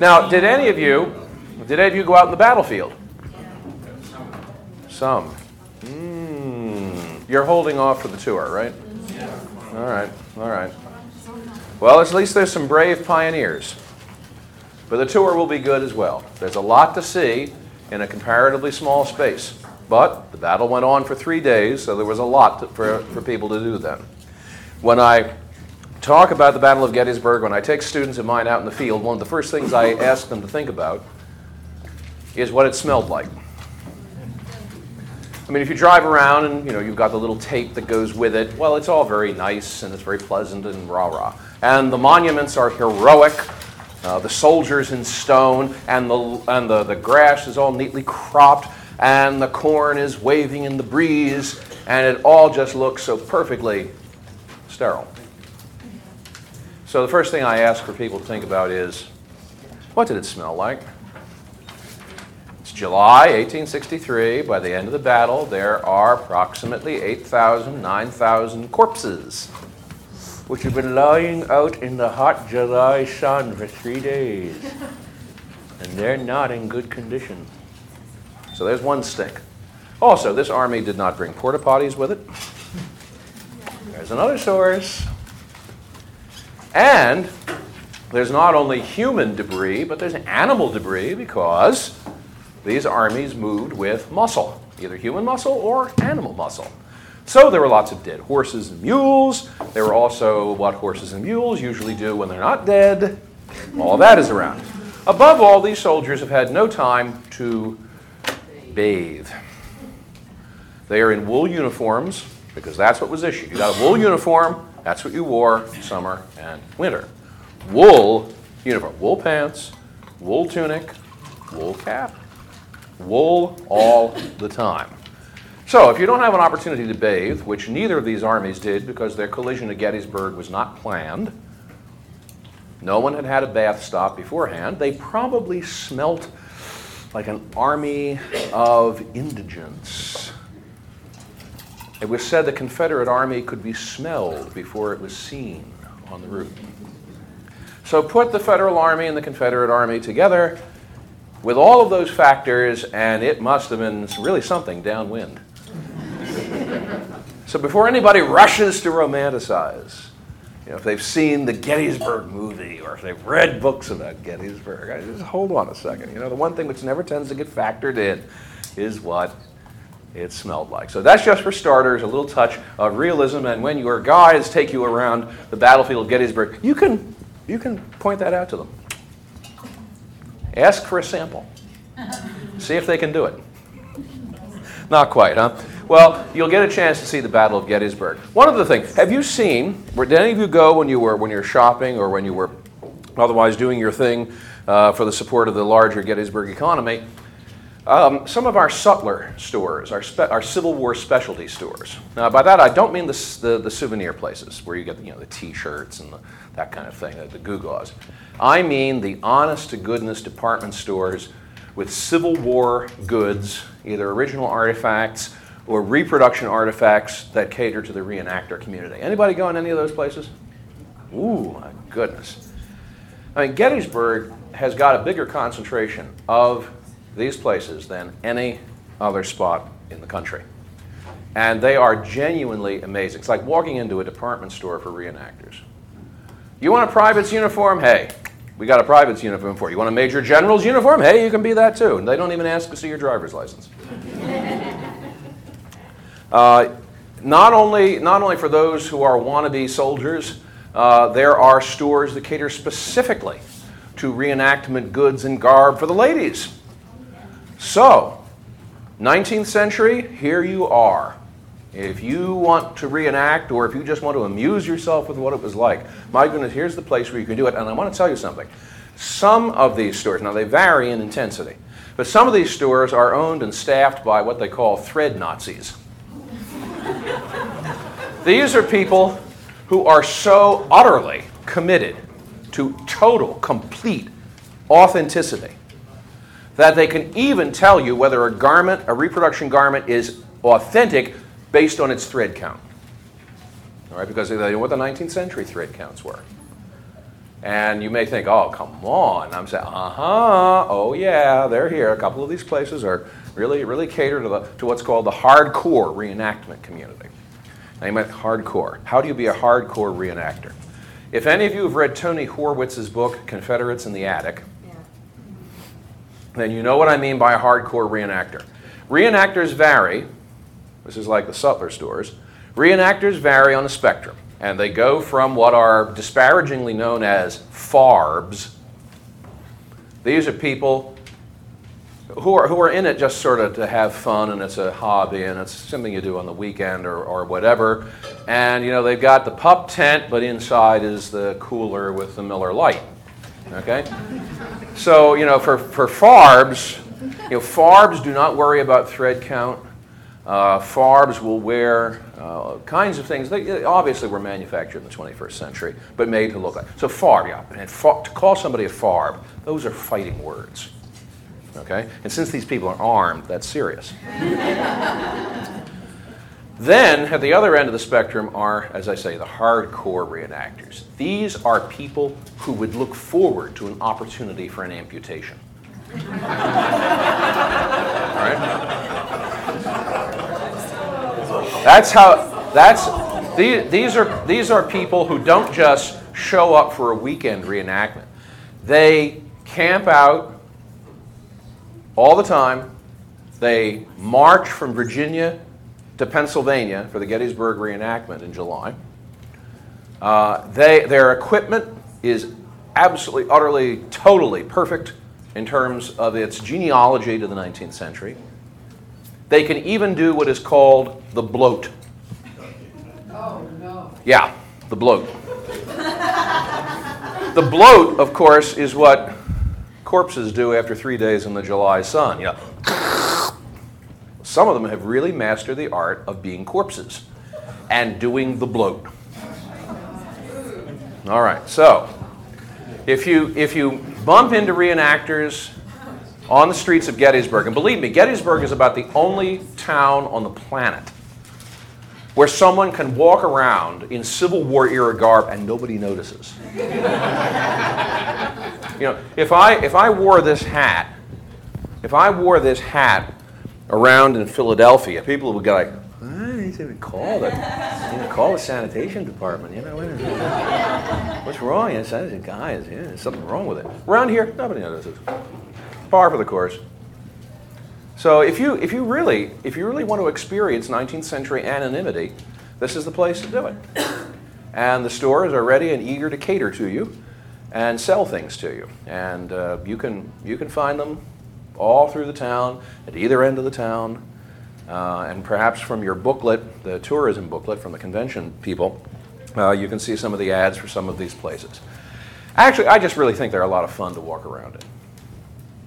Now, did any of you, did any of you go out in the battlefield? Some. Mm, you're holding off for the tour, right? All right, all right. Well, at least there's some brave pioneers. But the tour will be good as well. There's a lot to see in a comparatively small space. But the battle went on for three days, so there was a lot to, for, for people to do then. When I talk about the Battle of Gettysburg, when I take students of mine out in the field, one of the first things I ask them to think about is what it smelled like. I mean, if you drive around and you know you've got the little tape that goes with it, well, it's all very nice and it's very pleasant and rah rah. And the monuments are heroic. Uh, the soldiers in stone, and the and the, the grass is all neatly cropped, and the corn is waving in the breeze, and it all just looks so perfectly sterile. So the first thing I ask for people to think about is, what did it smell like? It's July 1863. By the end of the battle, there are approximately 8,000, 9,000 corpses, which have been lying out in the hot July sun for three days. And they're not in good condition. So there's one stick. Also, this army did not bring porta potties with it. There's another source. And there's not only human debris, but there's animal debris because these armies moved with muscle, either human muscle or animal muscle. So there were lots of dead horses and mules. There were also what horses and mules usually do when they're not dead. All that is around. Above all, these soldiers have had no time to bathe. They are in wool uniforms because that's what was issued. You got a wool uniform, that's what you wore summer and winter. Wool uniform, wool pants, wool tunic, wool cap, wool all the time. So, if you don't have an opportunity to bathe, which neither of these armies did because their collision at Gettysburg was not planned, no one had had a bath stop beforehand, they probably smelt like an army of indigents. It was said the Confederate army could be smelled before it was seen on the route. So put the Federal Army and the Confederate Army together with all of those factors, and it must have been really something downwind. so before anybody rushes to romanticize, you know, if they've seen the Gettysburg movie or if they've read books about Gettysburg, just hold on a second. You know, the one thing which never tends to get factored in is what it smelled like. So that's just for starters, a little touch of realism. And when your guides take you around the battlefield of Gettysburg, you can, you can point that out to them. Ask for a sample. See if they can do it. Not quite, huh? Well, you'll get a chance to see the Battle of Gettysburg. One other thing, have you seen, did any of you go when you were when you're shopping or when you were otherwise doing your thing uh, for the support of the larger Gettysburg economy? Um, some of our sutler stores, our, spe- our Civil War specialty stores. Now, by that I don't mean the, the, the souvenir places where you get you know, the T-shirts and the, that kind of thing, the, the gewgaws. I mean the honest to goodness department stores with Civil War goods, either original artifacts or reproduction artifacts that cater to the reenactor community. Anybody go in any of those places? Ooh, my goodness. I mean, Gettysburg has got a bigger concentration of these places than any other spot in the country. And they are genuinely amazing. It's like walking into a department store for reenactors. You want a private's uniform? Hey, we got a private's uniform for you. You want a major general's uniform? Hey, you can be that too. And they don't even ask to see your driver's license. uh, not, only, not only for those who are wannabe soldiers, uh, there are stores that cater specifically to reenactment goods and garb for the ladies. So, 19th century, here you are. If you want to reenact or if you just want to amuse yourself with what it was like, my goodness, here's the place where you can do it. And I want to tell you something. Some of these stores, now they vary in intensity, but some of these stores are owned and staffed by what they call thread Nazis. these are people who are so utterly committed to total, complete authenticity that they can even tell you whether a garment, a reproduction garment, is authentic based on its thread count. All right, because they know what the 19th century thread counts were. And you may think, oh, come on. I'm saying, uh huh, oh yeah, they're here. A couple of these places are really, really cater to, the, to what's called the hardcore reenactment community. Now you might, hardcore. How do you be a hardcore reenactor? If any of you have read Tony Horwitz's book, Confederates in the Attic, then you know what I mean by a hardcore reenactor. Reenactors vary. This is like the Sutler stores. Reenactors vary on the spectrum, and they go from what are disparagingly known as farbs. These are people who are, who are in it just sort of to have fun and it's a hobby and it's something you do on the weekend or, or whatever. And, you know, they've got the pup tent, but inside is the cooler with the Miller Lite. Okay? So, you know, for, for farbs, you know, farbs do not worry about thread count. Uh, farbs will wear uh, kinds of things. They obviously were manufactured in the 21st century, but made to look like. So farb, yeah. And to call somebody a farb, those are fighting words. Okay? And since these people are armed, that's serious. then, at the other end of the spectrum are, as I say, the hardcore reenactors. These are people who would look forward to an opportunity for an amputation. That's how, that's, these, these, are, these are people who don't just show up for a weekend reenactment. They camp out all the time. They march from Virginia to Pennsylvania for the Gettysburg reenactment in July. Uh, they, their equipment is absolutely, utterly, totally perfect in terms of its genealogy to the 19th century. They can even do what is called the bloat. Oh, no. Yeah, the bloat. the bloat, of course, is what corpses do after three days in the July sun. You know, some of them have really mastered the art of being corpses and doing the bloat. All right, so if you if you bump into reenactors on the streets of Gettysburg, and believe me, Gettysburg is about the only town on the planet where someone can walk around in Civil War era garb and nobody notices. You know, if I if I wore this hat, if I wore this hat around in Philadelphia, people would go like, I need to call the you know, call the sanitation department. You know, what's wrong? Yes, guys, yeah, there's something wrong with it. Around here, nobody notices. Par for the course. So if you if you really if you really want to experience 19th century anonymity, this is the place to do it. And the stores are ready and eager to cater to you and sell things to you. And uh, you, can, you can find them all through the town, at either end of the town. Uh, and perhaps from your booklet, the tourism booklet from the convention people, uh, you can see some of the ads for some of these places. Actually, I just really think they're a lot of fun to walk around in.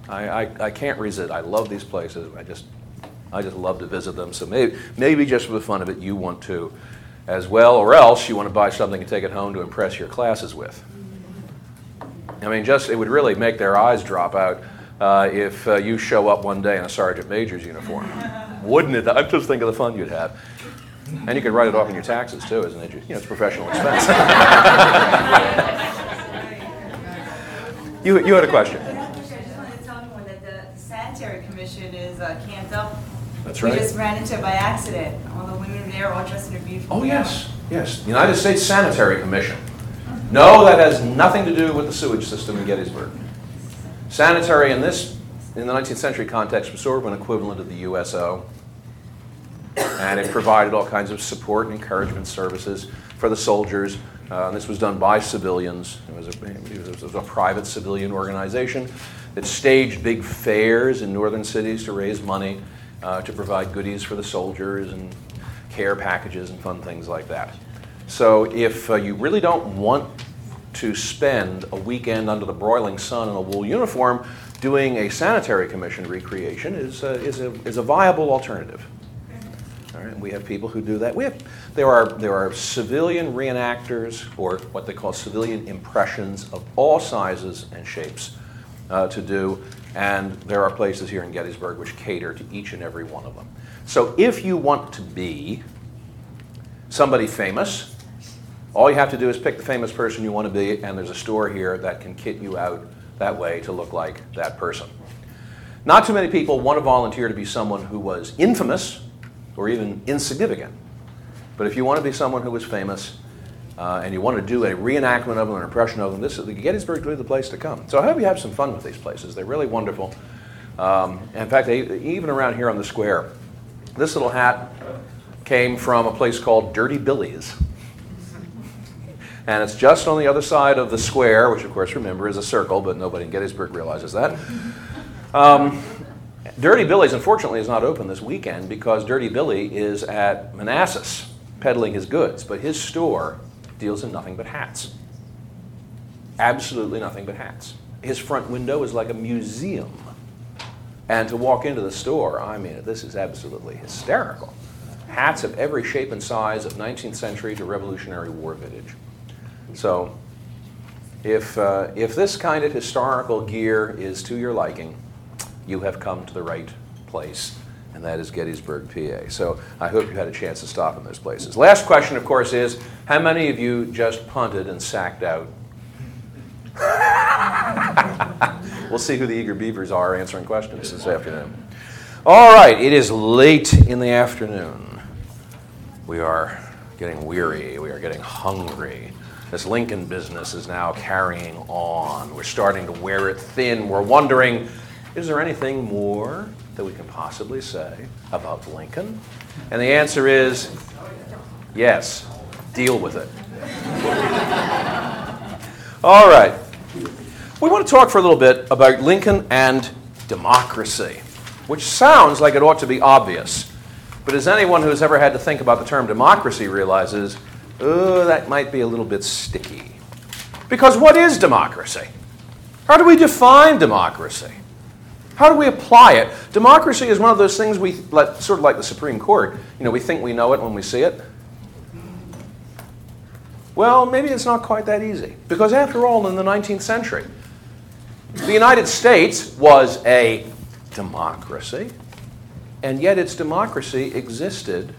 I, I, I can't resist. I love these places. I just, I just love to visit them. So maybe, maybe just for the fun of it, you want to as well, or else you want to buy something and take it home to impress your classes with. I mean, just it would really make their eyes drop out uh, if uh, you show up one day in a sergeant major's uniform. Wouldn't it? I'm just thinking of the fun you'd have. And you could write it off in your taxes too, isn't it? You know, it's professional expense. you, you had a question. I just wanted to tell everyone that the sanitary commission is uh, camped up. That's right. We just ran into it by accident. All the women there all dressed in their beautiful. Oh yes, yes. United States Sanitary Commission. No, that has nothing to do with the sewage system in Gettysburg. Sanitary in this, in the 19th century context, was sort of an equivalent of the USO. And it provided all kinds of support and encouragement services for the soldiers. Uh, this was done by civilians. It was, a, it was a private civilian organization that staged big fairs in northern cities to raise money uh, to provide goodies for the soldiers and care packages and fun things like that. So if uh, you really don't want to spend a weekend under the broiling sun in a wool uniform, doing a sanitary commission recreation is, uh, is, a, is a viable alternative. All right, we have people who do that. We have, there, are, there are civilian reenactors, or what they call civilian impressions of all sizes and shapes uh, to do, and there are places here in Gettysburg which cater to each and every one of them. So if you want to be somebody famous, All you have to do is pick the famous person you want to be, and there's a store here that can kit you out that way to look like that person. Not too many people want to volunteer to be someone who was infamous or even insignificant. But if you want to be someone who was famous uh, and you want to do a reenactment of them, an impression of them, this is the Gettysburg really the place to come. So I hope you have some fun with these places. They're really wonderful. Um, in fact, they, even around here on the square, this little hat came from a place called Dirty Billy's. And it's just on the other side of the square, which, of course, remember is a circle, but nobody in Gettysburg realizes that. Um, Dirty Billy's, unfortunately, is not open this weekend because Dirty Billy is at Manassas peddling his goods, but his store deals in nothing but hats. Absolutely nothing but hats. His front window is like a museum. And to walk into the store, I mean, this is absolutely hysterical. Hats of every shape and size of 19th century to Revolutionary War vintage. So, if, uh, if this kind of historical gear is to your liking, you have come to the right place, and that is Gettysburg, PA. So, I hope you had a chance to stop in those places. Last question, of course, is how many of you just punted and sacked out? we'll see who the eager beavers are answering questions this afternoon. All right, it is late in the afternoon. We are getting weary, we are getting hungry. This Lincoln business is now carrying on. We're starting to wear it thin. We're wondering is there anything more that we can possibly say about Lincoln? And the answer is yes. Deal with it. All right. We want to talk for a little bit about Lincoln and democracy, which sounds like it ought to be obvious. But as anyone who's ever had to think about the term democracy realizes, oh, that might be a little bit sticky. Because what is democracy? How do we define democracy? How do we apply it? Democracy is one of those things we, sort of like the Supreme Court, you know, we think we know it when we see it. Well, maybe it's not quite that easy. Because after all, in the 19th century, the United States was a democracy, and yet its democracy existed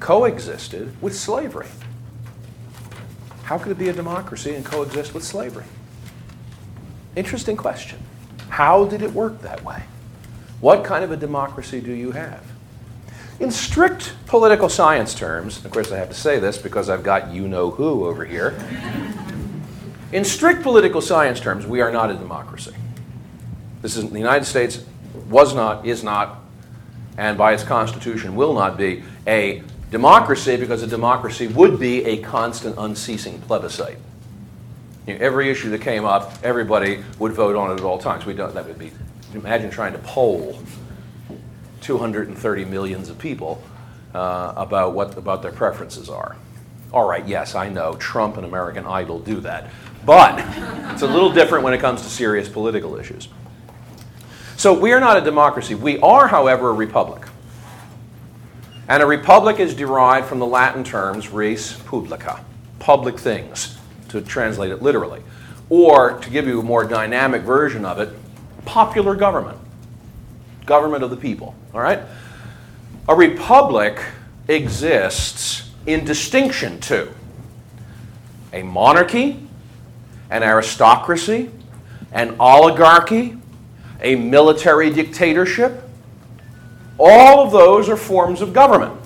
coexisted with slavery. How could it be a democracy and coexist with slavery? Interesting question. How did it work that way? What kind of a democracy do you have? In strict political science terms, of course, I have to say this because I've got you know who over here. In strict political science terms, we are not a democracy. This is the United States was not, is not, and by its constitution will not be a democracy because a democracy would be a constant, unceasing plebiscite. You know, every issue that came up, everybody would vote on it at all times. We don't, that would be, imagine trying to poll 230 millions of people uh, about what about their preferences are. All right, yes, I know Trump and American Idol do that, but it's a little different when it comes to serious political issues. So we are not a democracy. We are, however, a republic. And a republic is derived from the Latin terms res publica, public things, to translate it literally. Or, to give you a more dynamic version of it, popular government, government of the people. All right? A republic exists in distinction to a monarchy, an aristocracy, an oligarchy, a military dictatorship, all of those are forms of government.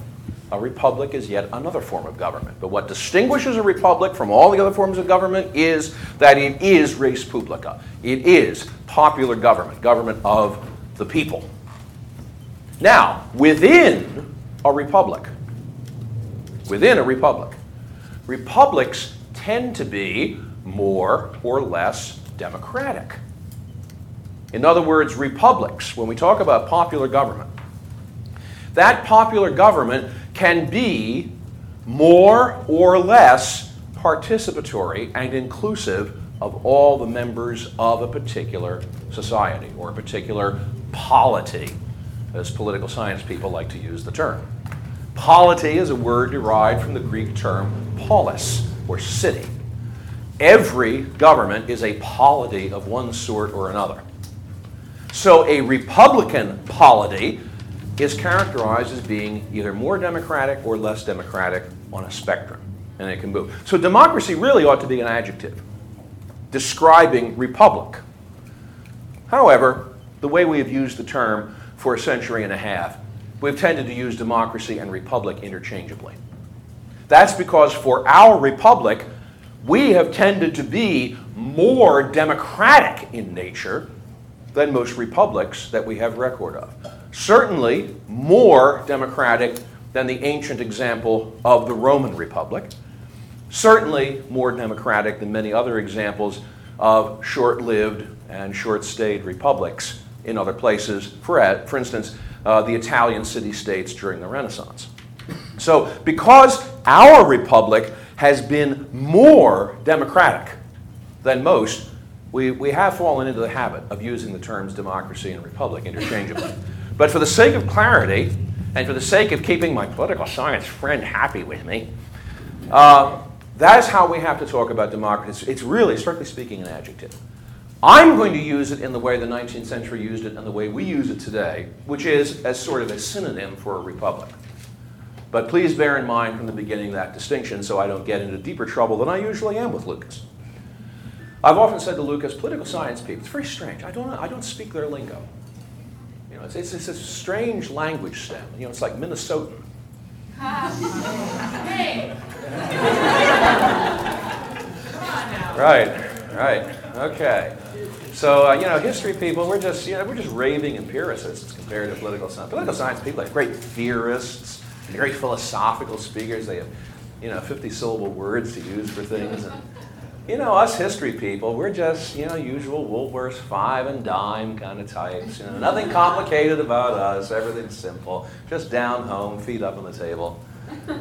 A republic is yet another form of government. But what distinguishes a republic from all the other forms of government is that it is res publica. It is popular government, government of the people. Now, within a republic, within a republic, republics tend to be more or less democratic. In other words, republics, when we talk about popular government, that popular government can be more or less participatory and inclusive of all the members of a particular society or a particular polity, as political science people like to use the term. Polity is a word derived from the Greek term polis, or city. Every government is a polity of one sort or another. So a Republican polity is characterized as being either more democratic or less democratic on a spectrum. and it can move. So democracy really ought to be an adjective describing republic. However, the way we have used the term for a century and a half, we've tended to use democracy and republic interchangeably. That's because for our republic, we have tended to be more democratic in nature than most republics that we have record of. Certainly more democratic than the ancient example of the Roman Republic. Certainly more democratic than many other examples of short lived and short stayed republics in other places, for, for instance, uh, the Italian city states during the Renaissance. So, because our republic has been more democratic than most, we, we have fallen into the habit of using the terms democracy and republic interchangeably. But for the sake of clarity, and for the sake of keeping my political science friend happy with me, uh, that is how we have to talk about democracy. It's really, strictly speaking, an adjective. I'm going to use it in the way the 19th century used it and the way we use it today, which is as sort of a synonym for a republic. But please bear in mind from the beginning that distinction so I don't get into deeper trouble than I usually am with Lucas. I've often said to Lucas, political science people, it's very strange. I don't, I don't speak their lingo. You know, it's, it's, it's a strange language stem. You know, it's like Minnesotan. Hey, Right, right, okay. So uh, you know, history people, we're just you know we're just raving empiricists compared to political science. Political science people are great theorists, very philosophical speakers. They have you know 50 syllable words to use for things. And, you know, us history people, we're just, you know, usual Woolworths five and dime kind of types. You know, nothing complicated about us, everything's simple. Just down home, feet up on the table.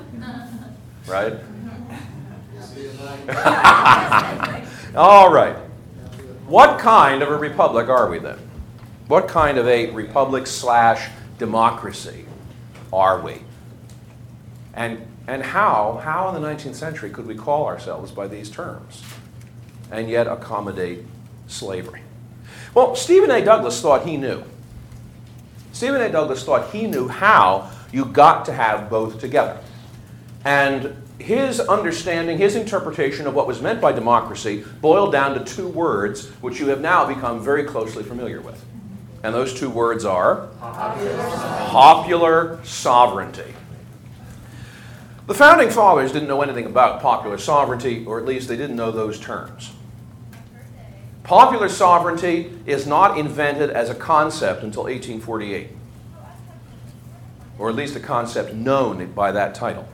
Right? All right. What kind of a republic are we then? What kind of a republic slash democracy are we? And, and how, how in the 19th century could we call ourselves by these terms and yet accommodate slavery? Well, Stephen A. Douglas thought he knew. Stephen A. Douglas thought he knew how you got to have both together. And his understanding, his interpretation of what was meant by democracy boiled down to two words, which you have now become very closely familiar with. And those two words are popular, popular sovereignty. The founding fathers didn't know anything about popular sovereignty, or at least they didn't know those terms. Popular sovereignty is not invented as a concept until 1848, or at least a concept known by that title.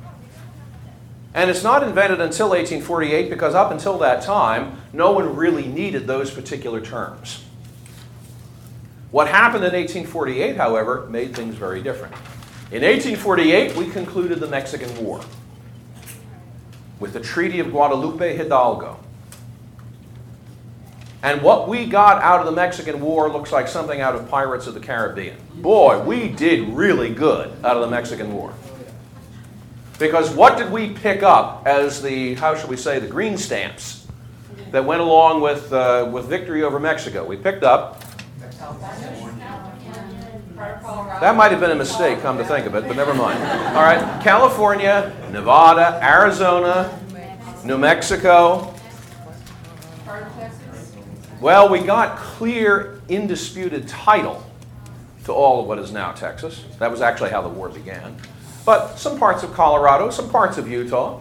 And it's not invented until 1848 because up until that time, no one really needed those particular terms. What happened in 1848, however, made things very different. In 1848, we concluded the Mexican War with the Treaty of Guadalupe Hidalgo. And what we got out of the Mexican War looks like something out of Pirates of the Caribbean. Boy, we did really good out of the Mexican War. Because what did we pick up as the, how should we say, the green stamps that went along with, uh, with victory over Mexico? We picked up. That might have been a mistake, come to think of it, but never mind. All right, California, Nevada, Arizona, New Mexico. Well, we got clear, indisputed title to all of what is now Texas. That was actually how the war began but some parts of Colorado, some parts of Utah.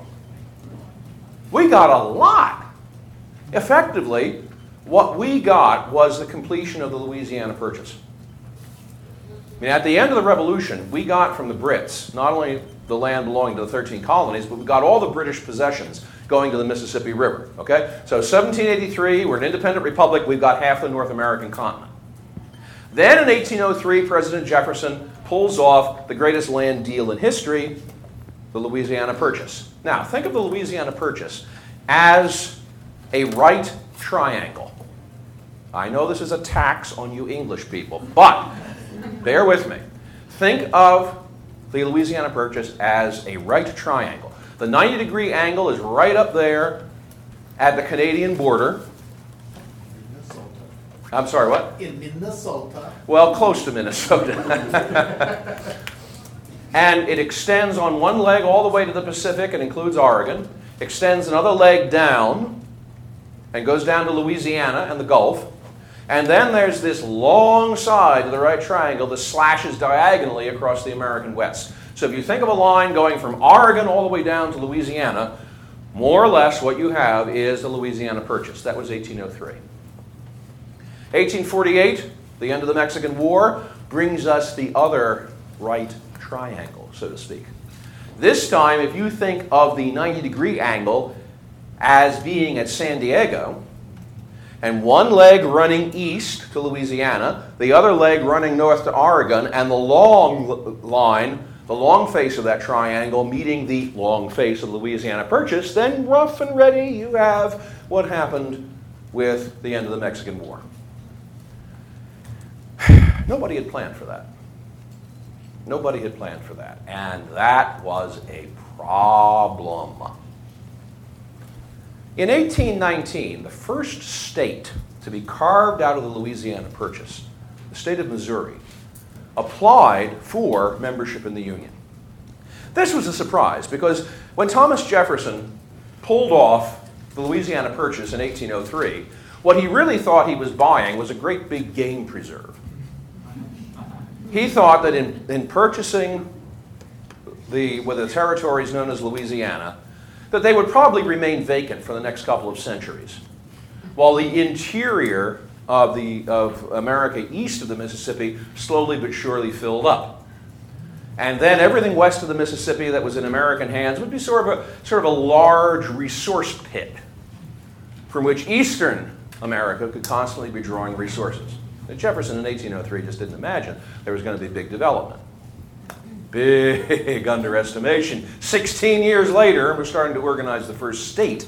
We got a lot. Effectively, what we got was the completion of the Louisiana Purchase. Mean, at the end of the Revolution, we got from the Brits not only the land belonging to the 13 colonies, but we got all the British possessions going to the Mississippi River. Okay? So 1783, we're an independent republic, we've got half the North American continent. Then in 1803, President Jefferson pulls off the greatest land deal in history, the Louisiana Purchase. Now, think of the Louisiana Purchase as a right triangle. I know this is a tax on you English people, but bear with me. Think of the Louisiana Purchase as a right triangle. The 90 degree angle is right up there at the Canadian border. Minnesota. I'm sorry, what? In Minnesota. Well, close to Minnesota. and it extends on one leg all the way to the Pacific and includes Oregon. extends another leg down and goes down to Louisiana and the Gulf. And then there's this long side to the right triangle that slashes diagonally across the American West. So if you think of a line going from Oregon all the way down to Louisiana, more or less what you have is the Louisiana Purchase. That was 1803. 1848, the end of the Mexican War, brings us the other right triangle, so to speak. This time, if you think of the 90 degree angle as being at San Diego, and one leg running east to Louisiana, the other leg running north to Oregon, and the long line, the long face of that triangle meeting the long face of the Louisiana Purchase, then rough and ready, you have what happened with the end of the Mexican War. Nobody had planned for that. Nobody had planned for that. And that was a problem. In 1819, the first state to be carved out of the Louisiana Purchase, the state of Missouri, applied for membership in the Union. This was a surprise because when Thomas Jefferson pulled off the Louisiana Purchase in 1803, what he really thought he was buying was a great big game preserve he thought that in, in purchasing the, well, the territories known as Louisiana, that they would probably remain vacant for the next couple of centuries, while the interior of, the, of America east of the Mississippi slowly but surely filled up. And then everything west of the Mississippi that was in American hands would be sort of a, sort of a large resource pit from which eastern America could constantly be drawing resources. Jefferson in 1803 just didn't imagine there was going to be big development. Big underestimation. 16 years later, we're starting to organize the first state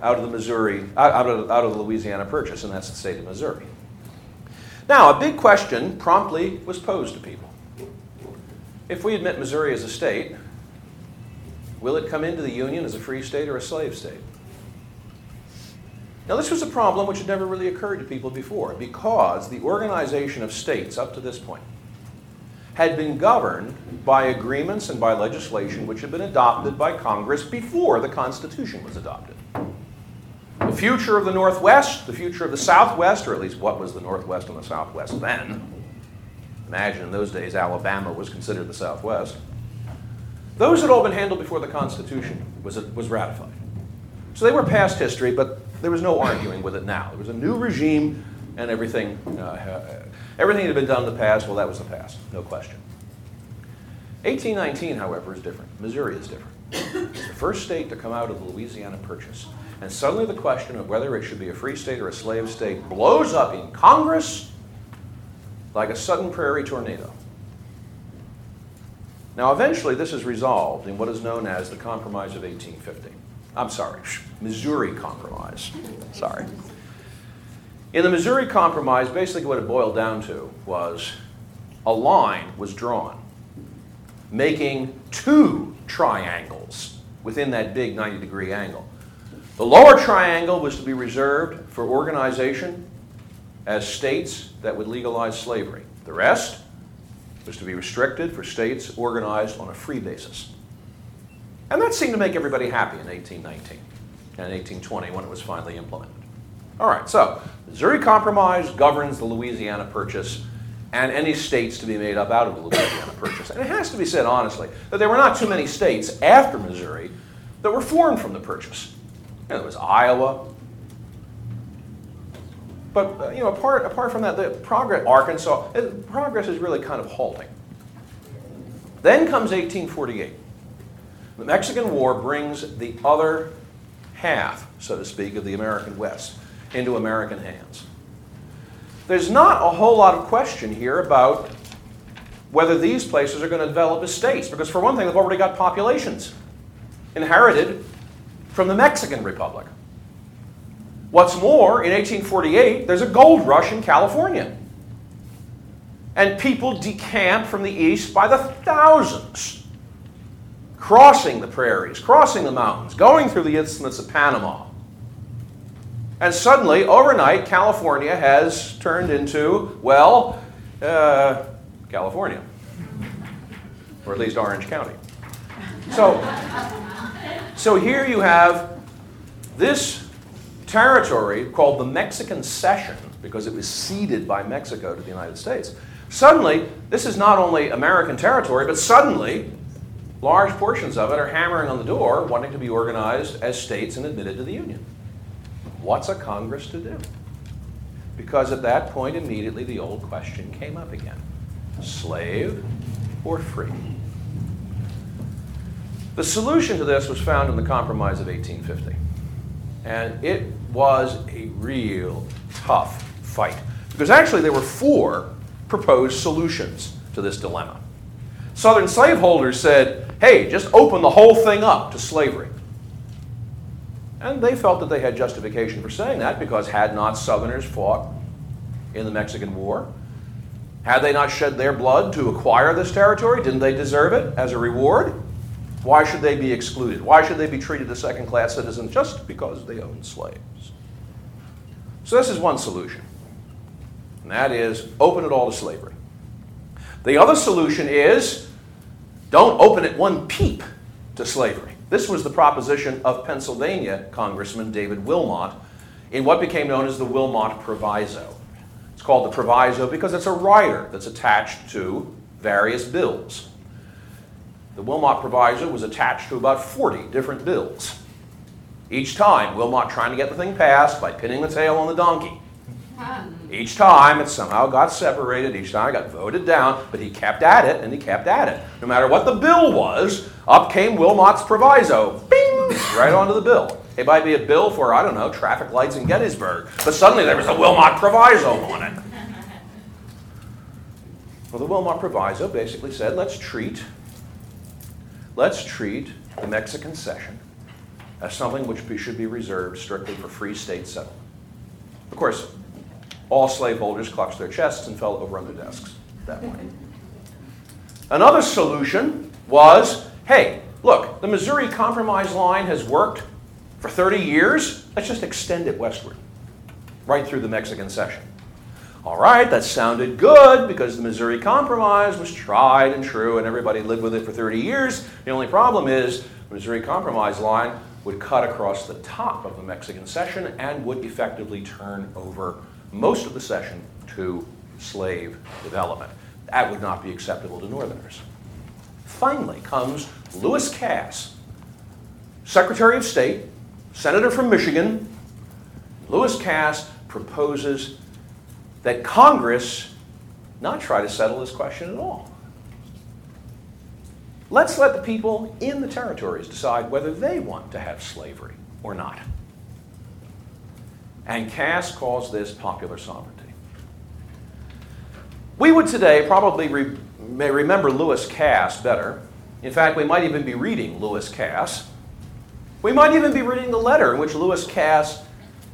out of the Missouri, out of, out of the Louisiana Purchase, and that's the state of Missouri. Now, a big question promptly was posed to people. If we admit Missouri as a state, will it come into the Union as a free state or a slave state? Now, this was a problem which had never really occurred to people before because the organization of states up to this point had been governed by agreements and by legislation which had been adopted by Congress before the Constitution was adopted. The future of the Northwest, the future of the Southwest, or at least what was the Northwest and the Southwest then. Imagine in those days Alabama was considered the Southwest. Those had all been handled before the Constitution was, was ratified. So they were past history, but there was no arguing with it now. There was a new regime, and everything, uh, everything that had been done in the past, well, that was the past, no question. 1819, however, is different. Missouri is different. It's the first state to come out of the Louisiana Purchase. And suddenly the question of whether it should be a free state or a slave state blows up in Congress like a sudden prairie tornado. Now, eventually, this is resolved in what is known as the Compromise of 1850. I'm sorry, Missouri Compromise. Sorry. In the Missouri Compromise, basically what it boiled down to was a line was drawn, making two triangles within that big 90 degree angle. The lower triangle was to be reserved for organization as states that would legalize slavery. The rest was to be restricted for states organized on a free basis. And that seemed to make everybody happy in 1819 and 1820 when it was finally implemented. All right, so Missouri Compromise governs the Louisiana Purchase and any states to be made up out of the Louisiana Purchase. And it has to be said honestly that there were not too many states after Missouri that were formed from the Purchase. You know, there was Iowa. But uh, you know, apart, apart from that, the progress, Arkansas, progress is really kind of halting. Then comes 1848. The Mexican War brings the other half, so to speak, of the American West into American hands. There's not a whole lot of question here about whether these places are going to develop as states, because for one thing, they've already got populations inherited from the Mexican Republic. What's more, in 1848, there's a gold rush in California. And people decamp from the east by the thousands crossing the prairies, crossing the mountains, going through the Isthmus of Panama. And suddenly, overnight, California has turned into, well, uh, California, or at least Orange County. So, So here you have this territory called the Mexican Cession, because it was ceded by Mexico to the United States. Suddenly, this is not only American territory, but suddenly, large portions of it are hammering on the door, wanting to be organized as states and admitted to the Union. What's a Congress to do? Because at that point, immediately the old question came up again slave or free? The solution to this was found in the Compromise of 1850. And it was a real tough fight. Because actually, there were four proposed solutions to this dilemma. Southern slaveholders said, hey, just open the whole thing up to slavery. And they felt that they had justification for saying that because had not Southerners fought in the Mexican War? Had they not shed their blood to acquire this territory? Didn't they deserve it as a reward? Why should they be excluded? Why should they be treated as second class citizens just because they owned slaves? So, this is one solution, and that is open it all to slavery. The other solution is don't open it one peep to slavery. This was the proposition of Pennsylvania Congressman David Wilmot in what became known as the Wilmot Proviso. It's called the Proviso because it's a rider that's attached to various bills. The Wilmot Proviso was attached to about 40 different bills. Each time, Wilmot trying to get the thing passed by pinning the tail on the donkey. Each time it somehow got separated, each time it got voted down, but he kept at it and he kept at it. No matter what the bill was, up came Wilmot's proviso. Bing! Right onto the bill. It might be a bill for, I don't know, traffic lights in Gettysburg, but suddenly there was a Wilmot proviso on it. Well, the Wilmot proviso basically said let's treat let's treat the Mexican cession as something which should be reserved strictly for free state settlement. Of course, all slaveholders clutched their chests and fell over on their desks at that point. Another solution was hey, look, the Missouri Compromise line has worked for 30 years. Let's just extend it westward, right through the Mexican cession. All right, that sounded good because the Missouri Compromise was tried and true and everybody lived with it for 30 years. The only problem is the Missouri Compromise line would cut across the top of the Mexican cession and would effectively turn over most of the cession to slave development. That would not be acceptable to Northerners. Finally comes Lewis Cass, Secretary of State, Senator from Michigan. Lewis Cass proposes that Congress not try to settle this question at all. Let's let the people in the territories decide whether they want to have slavery or not. And Cass calls this popular sovereignty. We would today probably re- may remember Lewis Cass better. In fact, we might even be reading Lewis Cass. We might even be reading the letter in which Lewis Cass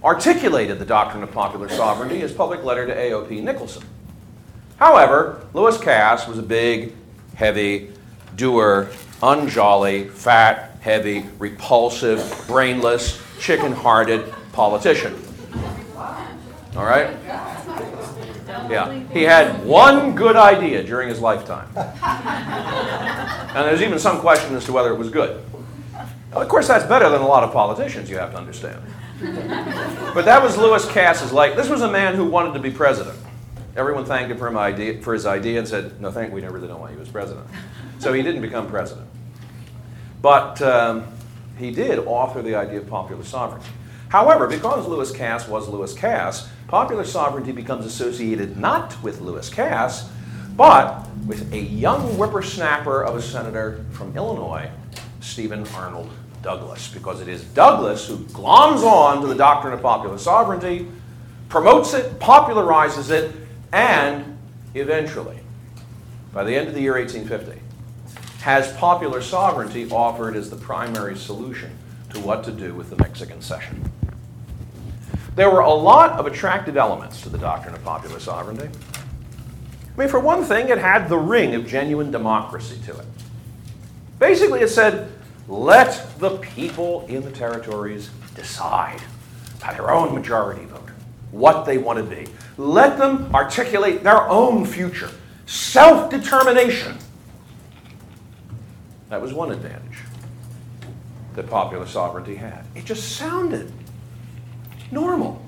articulated the doctrine of popular sovereignty, his public letter to A.O.P. Nicholson. However, Lewis Cass was a big, heavy, doer, unjolly, fat, heavy, repulsive, brainless, chicken hearted politician. All right? Yeah. He had one good idea during his lifetime. And there's even some question as to whether it was good. Now, of course, that's better than a lot of politicians, you have to understand. But that was Lewis Cass's like. This was a man who wanted to be president. Everyone thanked him for, his idea, for his idea and said, no, thank, we really don't want you as president. So he didn't become president. But um, he did author the idea of popular sovereignty. However, because Lewis Cass was Lewis Cass, popular sovereignty becomes associated not with Lewis Cass, but with a young whippersnapper of a senator from Illinois, Stephen Arnold Douglas, because it is Douglas who gloms on to the doctrine of popular sovereignty, promotes it, popularizes it, and eventually, by the end of the year 1850, has popular sovereignty offered as the primary solution to what to do with the Mexican cession. There were a lot of attractive elements to the doctrine of popular sovereignty. I mean, for one thing, it had the ring of genuine democracy to it. Basically, it said, let the people in the territories decide by their own majority vote what they want to be. Let them articulate their own future. Self determination. That was one advantage. that popular sovereignty had. It just sounded normal.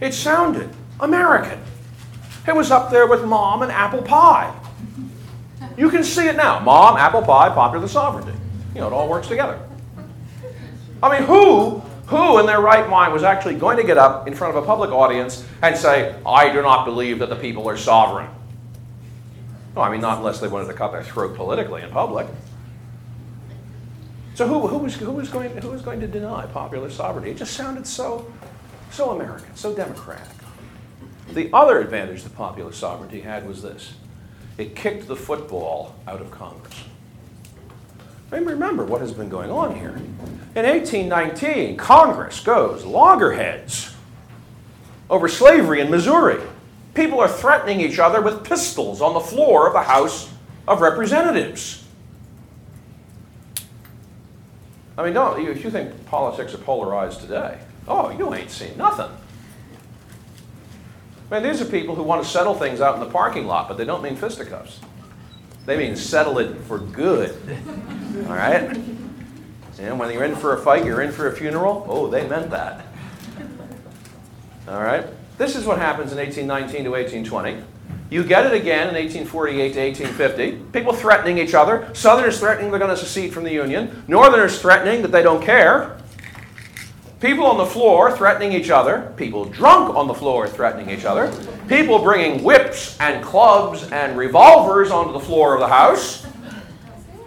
It sounded American. It was up there with mom and apple pie. You can see it now. Mom, apple pie, popular sovereignty. You know, it all works together. I mean, who, who in their right mind was actually going to get up in front of a public audience and say, I do not believe that the people are sovereign? No, I mean, not unless they wanted to cut their throat politically in public. So who, who, was, who, was going, who was going to deny popular sovereignty? It just sounded so, so American, so democratic. The other advantage that popular sovereignty had was this it kicked the football out of Congress. I mean, remember what has been going on here. In 1819, Congress goes loggerheads over slavery in Missouri. People are threatening each other with pistols on the floor of the House of Representatives. I mean, don't you, you think politics are polarized today? Oh, you ain't seen nothing. Man, these are people who want to settle things out in the parking lot, but they don't mean fisticuffs. They mean settle it for good. All right? And when you're in for a fight, you're in for a funeral. Oh, they meant that. All right? This is what happens in 1819 to 1820. You get it again in 1848 to 1850. People threatening each other. Southerners threatening they're going to secede from the Union. Northerners threatening that they don't care. People on the floor threatening each other. People drunk on the floor threatening each other. People bringing whips and clubs and revolvers onto the floor of the House.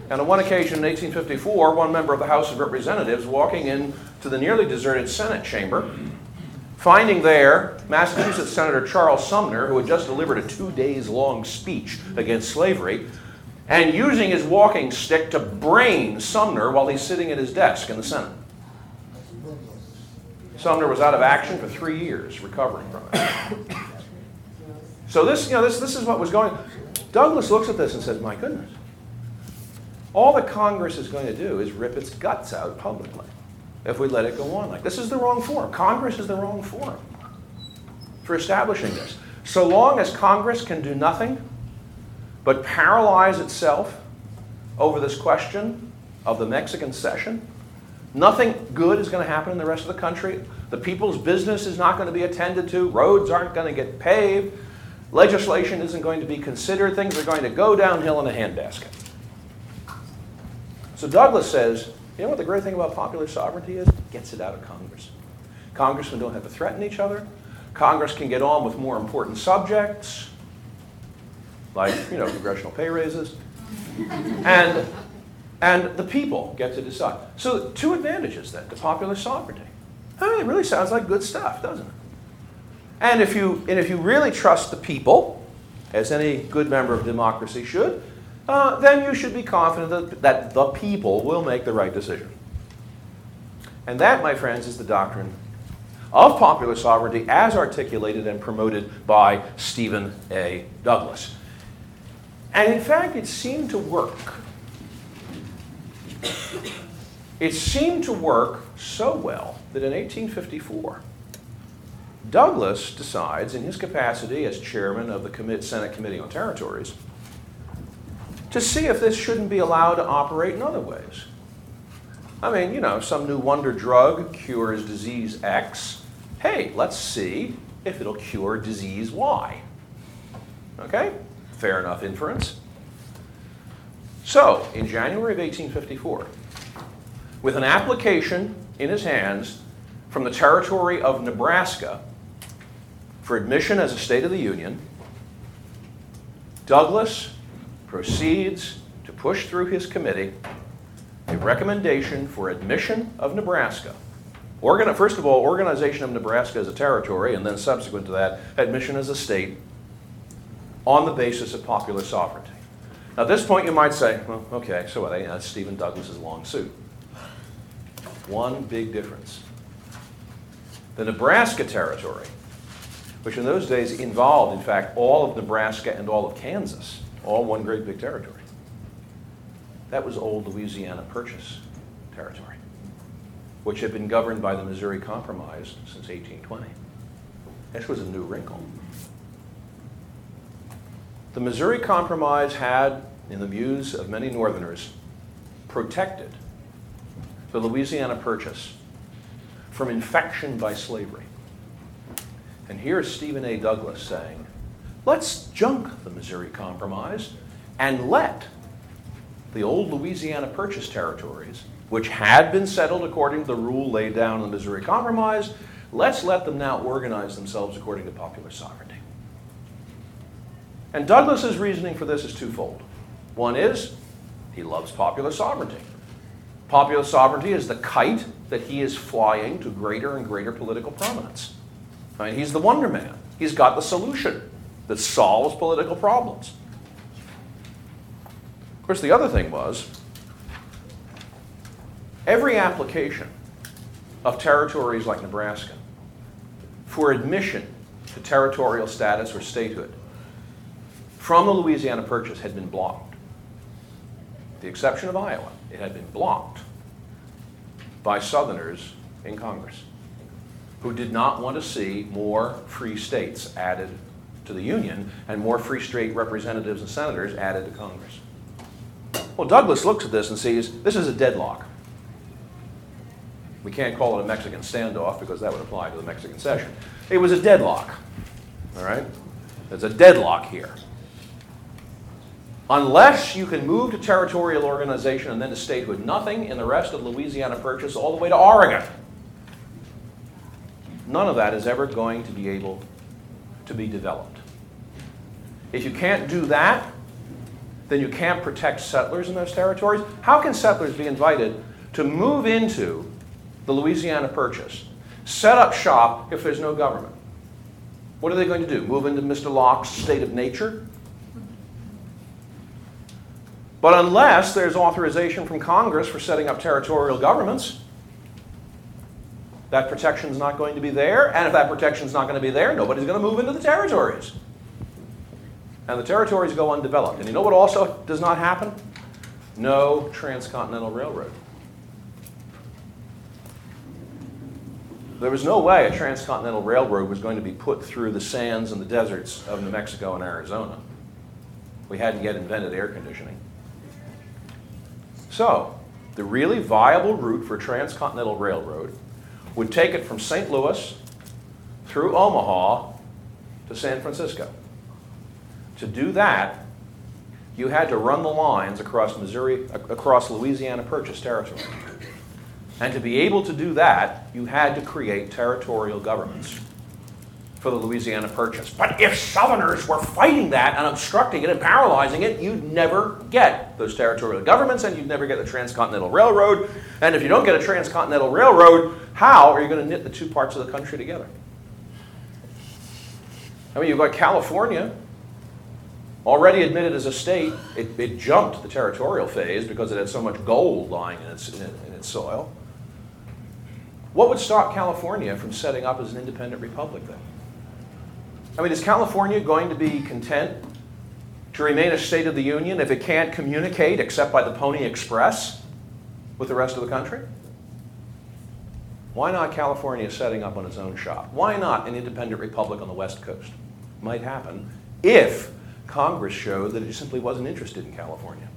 And on one occasion in 1854, one member of the House of Representatives walking into the nearly deserted Senate chamber finding there Massachusetts Senator Charles Sumner, who had just delivered a two days long speech against slavery, and using his walking stick to brain Sumner while he's sitting at his desk in the Senate. Sumner was out of action for three years, recovering from it. So this, you know, this, this is what was going. Douglas looks at this and says, "My goodness, all that Congress is going to do is rip its guts out publicly." if we let it go on like this. is the wrong forum. Congress is the wrong forum for establishing this. So long as Congress can do nothing but paralyze itself over this question of the Mexican cession, nothing good is going to happen in the rest of the country. The people's business is not going to be attended to. Roads aren't going to get paved. Legislation isn't going to be considered. Things are going to go downhill in a handbasket. So Douglas says you know what the great thing about popular sovereignty is? It gets it out of Congress. Congressmen don't have to threaten each other. Congress can get on with more important subjects, like you know congressional pay raises, and and the people get to decide. So two advantages then to popular sovereignty. It really sounds like good stuff, doesn't it? And if you and if you really trust the people, as any good member of democracy should, uh, then you should be confident that, that the people will make the right decision. And that, my friends, is the doctrine of popular sovereignty as articulated and promoted by Stephen A. Douglas. And in fact, it seemed to work. It seemed to work so well that in 1854, Douglas decides, in his capacity as chairman of the Senate Committee on Territories, to see if this shouldn't be allowed to operate in other ways. I mean, you know, some new wonder drug cures disease X. Hey, let's see if it'll cure disease Y. Okay? Fair enough inference. So, in January of 1854, with an application in his hands from the territory of Nebraska for admission as a state of the Union, Douglas proceeds to push through his committee a recommendation for admission of Nebraska. Organ- first of all, organization of Nebraska as a territory, and then subsequent to that, admission as a state on the basis of popular sovereignty. At this point, you might say, well, okay, so what? That's Stephen Douglas's long suit. One big difference. The Nebraska territory, which in those days involved, in fact, all of Nebraska and all of Kansas, all one great big territory. That was old Louisiana Purchase territory, which had been governed by the Missouri Compromise since 1820. This was a new wrinkle. The Missouri Compromise had, in the views of many Northerners, protected the Louisiana Purchase from infection by slavery. And here's Stephen A. Douglas saying, let's junk the Missouri Compromise and let the old Louisiana Purchase territories, which had been settled according to the rule laid down in the Missouri Compromise, let's let them now organize themselves according to popular sovereignty. And Douglas's reasoning for this is twofold. One is he loves popular sovereignty. Popular sovereignty is the kite that he is flying to greater and greater political prominence. Mean, he's the wonder man. He's got the solution that solves political problems. Of course, the other thing was every application of territories like Nebraska for admission to territorial status or statehood from the Louisiana Purchase had been blocked. the exception of Iowa, it had been blocked by Southerners in Congress who did not want to see more free states added to the Union and more free state representatives and senators added to Congress. Well, Douglas looks at this and sees this is a deadlock. We can't call it a Mexican standoff because that would apply to the Mexican cession. It was a deadlock. All right? There's a deadlock here. Unless you can move to territorial organization and then to statehood, nothing in the rest of Louisiana Purchase all the way to Oregon. None of that is ever going to be able to be developed. If you can't do that, then you can't protect settlers in those territories. How can settlers be invited to move into the Louisiana Purchase, set up shop if there's no government? What are they going to do? Move into Mr. Locke's state of nature? But unless there's authorization from Congress for setting up territorial governments, that protection's not going to be there. And if that protection's not going to be there, nobody's going to move into the territories. And the territories go undeveloped. And you know what also does not happen? No transcontinental railroad. There was no way a transcontinental railroad was going to be put through the sands and the deserts of New Mexico and Arizona. We hadn't yet invented air conditioning. So, the really viable route for transcontinental railroad would take it from St. Louis through Omaha to San Francisco. To do that, you had to run the lines across Missouri, across Louisiana Purchase territory. And to be able to do that, you had to create territorial governments for the Louisiana Purchase. But if Southerners were fighting that and obstructing it and paralyzing it, you'd never get those territorial governments and you'd never get the Transcontinental Railroad. And if you don't get a Transcontinental Railroad, how are you going to knit the two parts of the country together? I mean, you've got California, already admitted as a state, it, it jumped the territorial phase because it had so much gold lying in its, in, in its soil. What would stop California from setting up as an independent republic then? I mean, is California going to be content to remain a state of the Union if it can't communicate except by the Pony Express with the rest of the country? Why not California setting up on its own shop? Why not an independent republic on the West Coast? Might happen if Congress showed that it simply wasn't interested in California.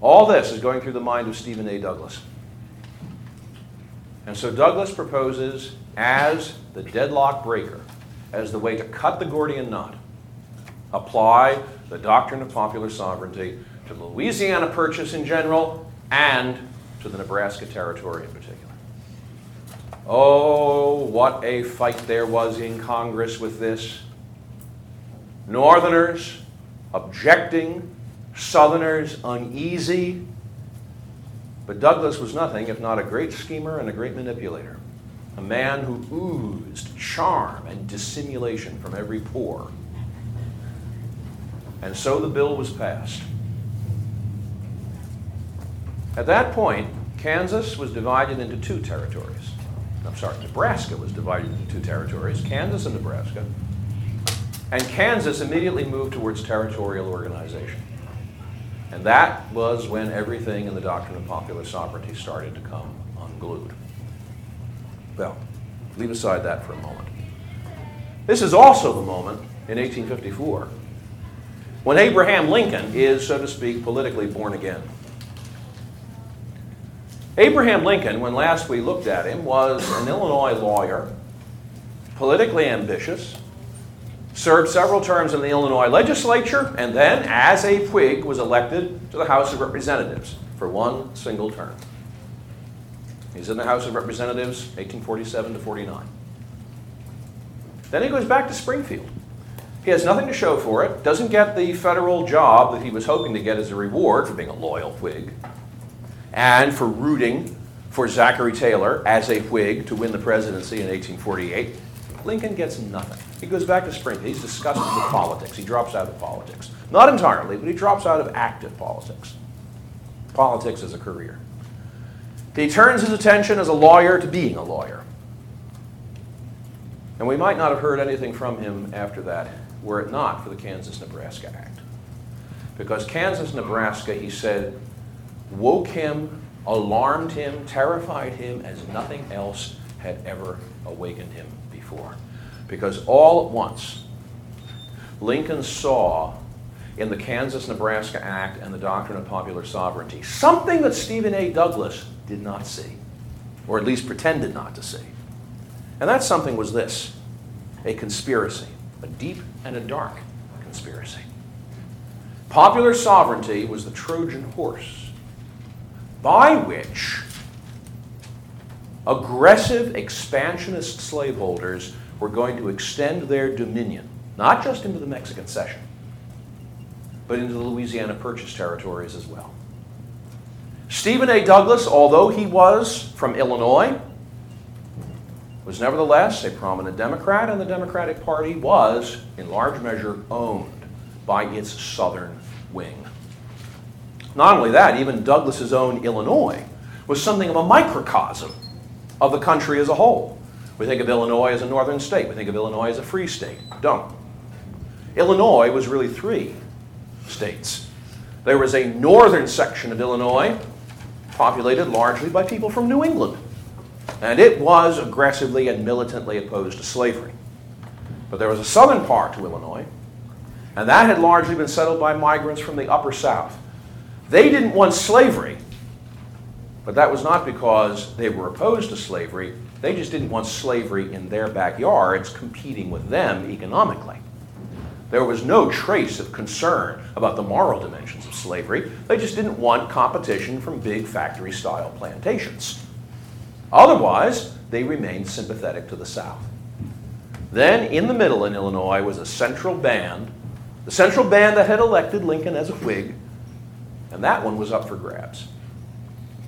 All this is going through the mind of Stephen A. Douglas. And so Douglas proposes as the deadlock breaker as the way to cut the Gordian knot. Apply the doctrine of popular sovereignty to the Louisiana Purchase in general and to the Nebraska Territory in particular. Oh, what a fight there was in Congress with this. Northerners objecting, Southerners uneasy. But Douglas was nothing if not a great schemer and a great manipulator a man who oozed charm and dissimulation from every pore. And so the bill was passed. At that point, Kansas was divided into two territories. I'm sorry, Nebraska was divided into two territories, Kansas and Nebraska. And Kansas immediately moved towards territorial organization. And that was when everything in the doctrine of popular sovereignty started to come unglued. Well, leave aside that for a moment. This is also the moment in 1854 when Abraham Lincoln is, so to speak, politically born again. Abraham Lincoln, when last we looked at him, was an Illinois lawyer, politically ambitious, served several terms in the Illinois legislature, and then, as a Whig, was elected to the House of Representatives for one single term. He's in the House of Representatives 1847 to 49. Then he goes back to Springfield. He has nothing to show for it, doesn't get the federal job that he was hoping to get as a reward for being a loyal Whig and for rooting for Zachary Taylor as a Whig to win the presidency in 1848. Lincoln gets nothing. He goes back to Springfield. He's disgusted with politics. He drops out of politics. Not entirely, but he drops out of active politics. Politics as a career. He turns his attention as a lawyer to being a lawyer. And we might not have heard anything from him after that were it not for the Kansas Nebraska Act. Because Kansas Nebraska, he said, woke him, alarmed him, terrified him as nothing else had ever awakened him before. Because all at once, Lincoln saw in the Kansas Nebraska Act and the doctrine of popular sovereignty something that Stephen A. Douglas did not see, or at least pretended not to see. And that something was this a conspiracy, a deep and a dark conspiracy. Popular sovereignty was the Trojan horse by which aggressive expansionist slaveholders were going to extend their dominion, not just into the Mexican cession, but into the Louisiana Purchase territories as well. Stephen A. Douglas, although he was from Illinois, was nevertheless a prominent Democrat, and the Democratic Party was, in large measure, owned by its southern wing. Not only that, even Douglas's own Illinois was something of a microcosm of the country as a whole. We think of Illinois as a northern state. We think of Illinois as a free state. Don't. Illinois was really three states. There was a northern section of Illinois populated largely by people from New England. And it was aggressively and militantly opposed to slavery. But there was a southern part to Illinois, and that had largely been settled by migrants from the upper south. They didn't want slavery, but that was not because they were opposed to slavery. They just didn't want slavery in their backyards competing with them economically. There was no trace of concern about the moral dimensions of slavery. They just didn't want competition from big factory style plantations. Otherwise, they remained sympathetic to the South. Then, in the middle in Illinois, was a central band, the central band that had elected Lincoln as a Whig, and that one was up for grabs.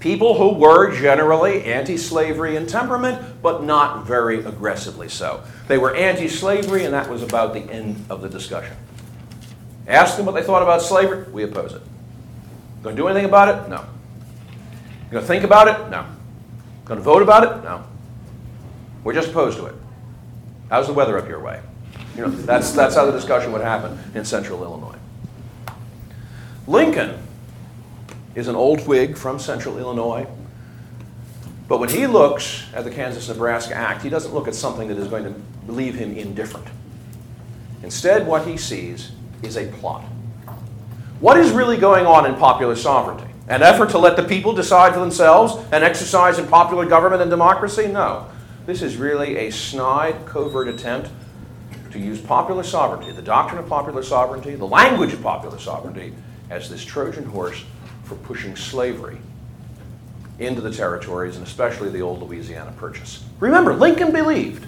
People who were generally anti slavery in temperament, but not very aggressively so. They were anti slavery, and that was about the end of the discussion. Ask them what they thought about slavery, we oppose it. Going to do anything about it? No. Going to think about it? No. Going to vote about it? No. We're just opposed to it. How's the weather up your way? You know, that's, that's how the discussion would happen in central Illinois. Lincoln is an old Whig from central Illinois. But when he looks at the Kansas Nebraska Act, he doesn't look at something that is going to leave him indifferent. Instead, what he sees is a plot. What is really going on in popular sovereignty? An effort to let the people decide for themselves and exercise in popular government and democracy? No. This is really a snide, covert attempt to use popular sovereignty, the doctrine of popular sovereignty, the language of popular sovereignty, as this Trojan horse for pushing slavery into the territories and especially the old Louisiana Purchase. Remember, Lincoln believed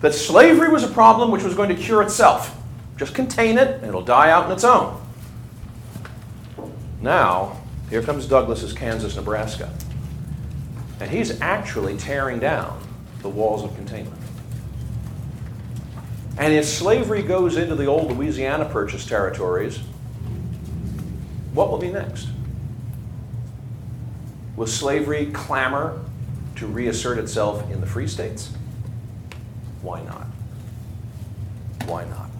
that slavery was a problem which was going to cure itself. Just contain it and it'll die out on its own. Now, here comes Douglas's Kansas, Nebraska. And he's actually tearing down the walls of containment. And if slavery goes into the old Louisiana Purchase territories, what will be next? Will slavery clamor to reassert itself in the free states? Why not? Why not?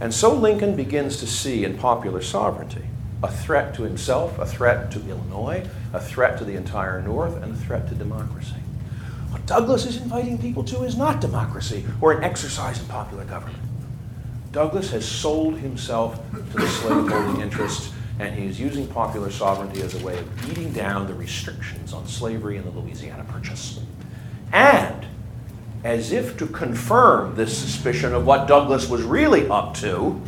And so Lincoln begins to see in popular sovereignty a threat to himself, a threat to Illinois, a threat to the entire North, and a threat to democracy. What Douglas is inviting people to is not democracy or an exercise in popular government. Douglas has sold himself to the slaveholding interests and he using popular sovereignty as a way of beating down the restrictions on slavery in the Louisiana Purchase. And as if to confirm this suspicion of what Douglas was really up to,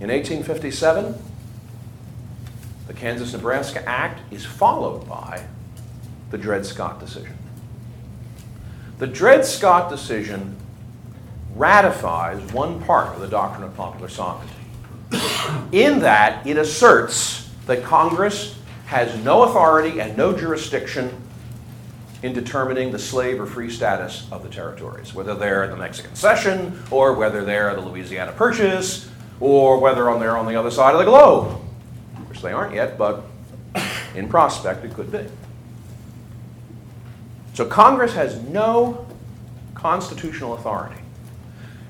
in 1857, the Kansas Nebraska Act is followed by the Dred Scott decision. The Dred Scott decision ratifies one part of the doctrine of popular sovereignty, in that it asserts that Congress has no authority and no jurisdiction in determining the slave or free status of the territories, whether they're the Mexican Cession or whether they're the Louisiana Purchase or whether they're on the other side of the globe, which they aren't yet, but in prospect it could be. So Congress has no constitutional authority.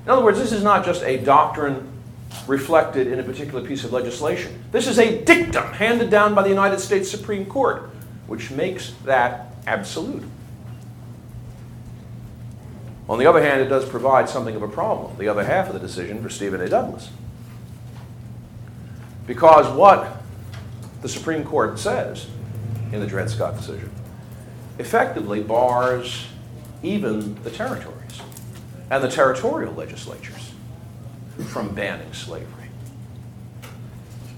In other words, this is not just a doctrine reflected in a particular piece of legislation. This is a dictum handed down by the United States Supreme Court, which makes that absolute. On the other hand, it does provide something of a problem, the other half of the decision for Stephen A. Douglas. Because what the Supreme Court says in the Dred Scott decision effectively bars even the territories and the territorial legislatures from banning slavery.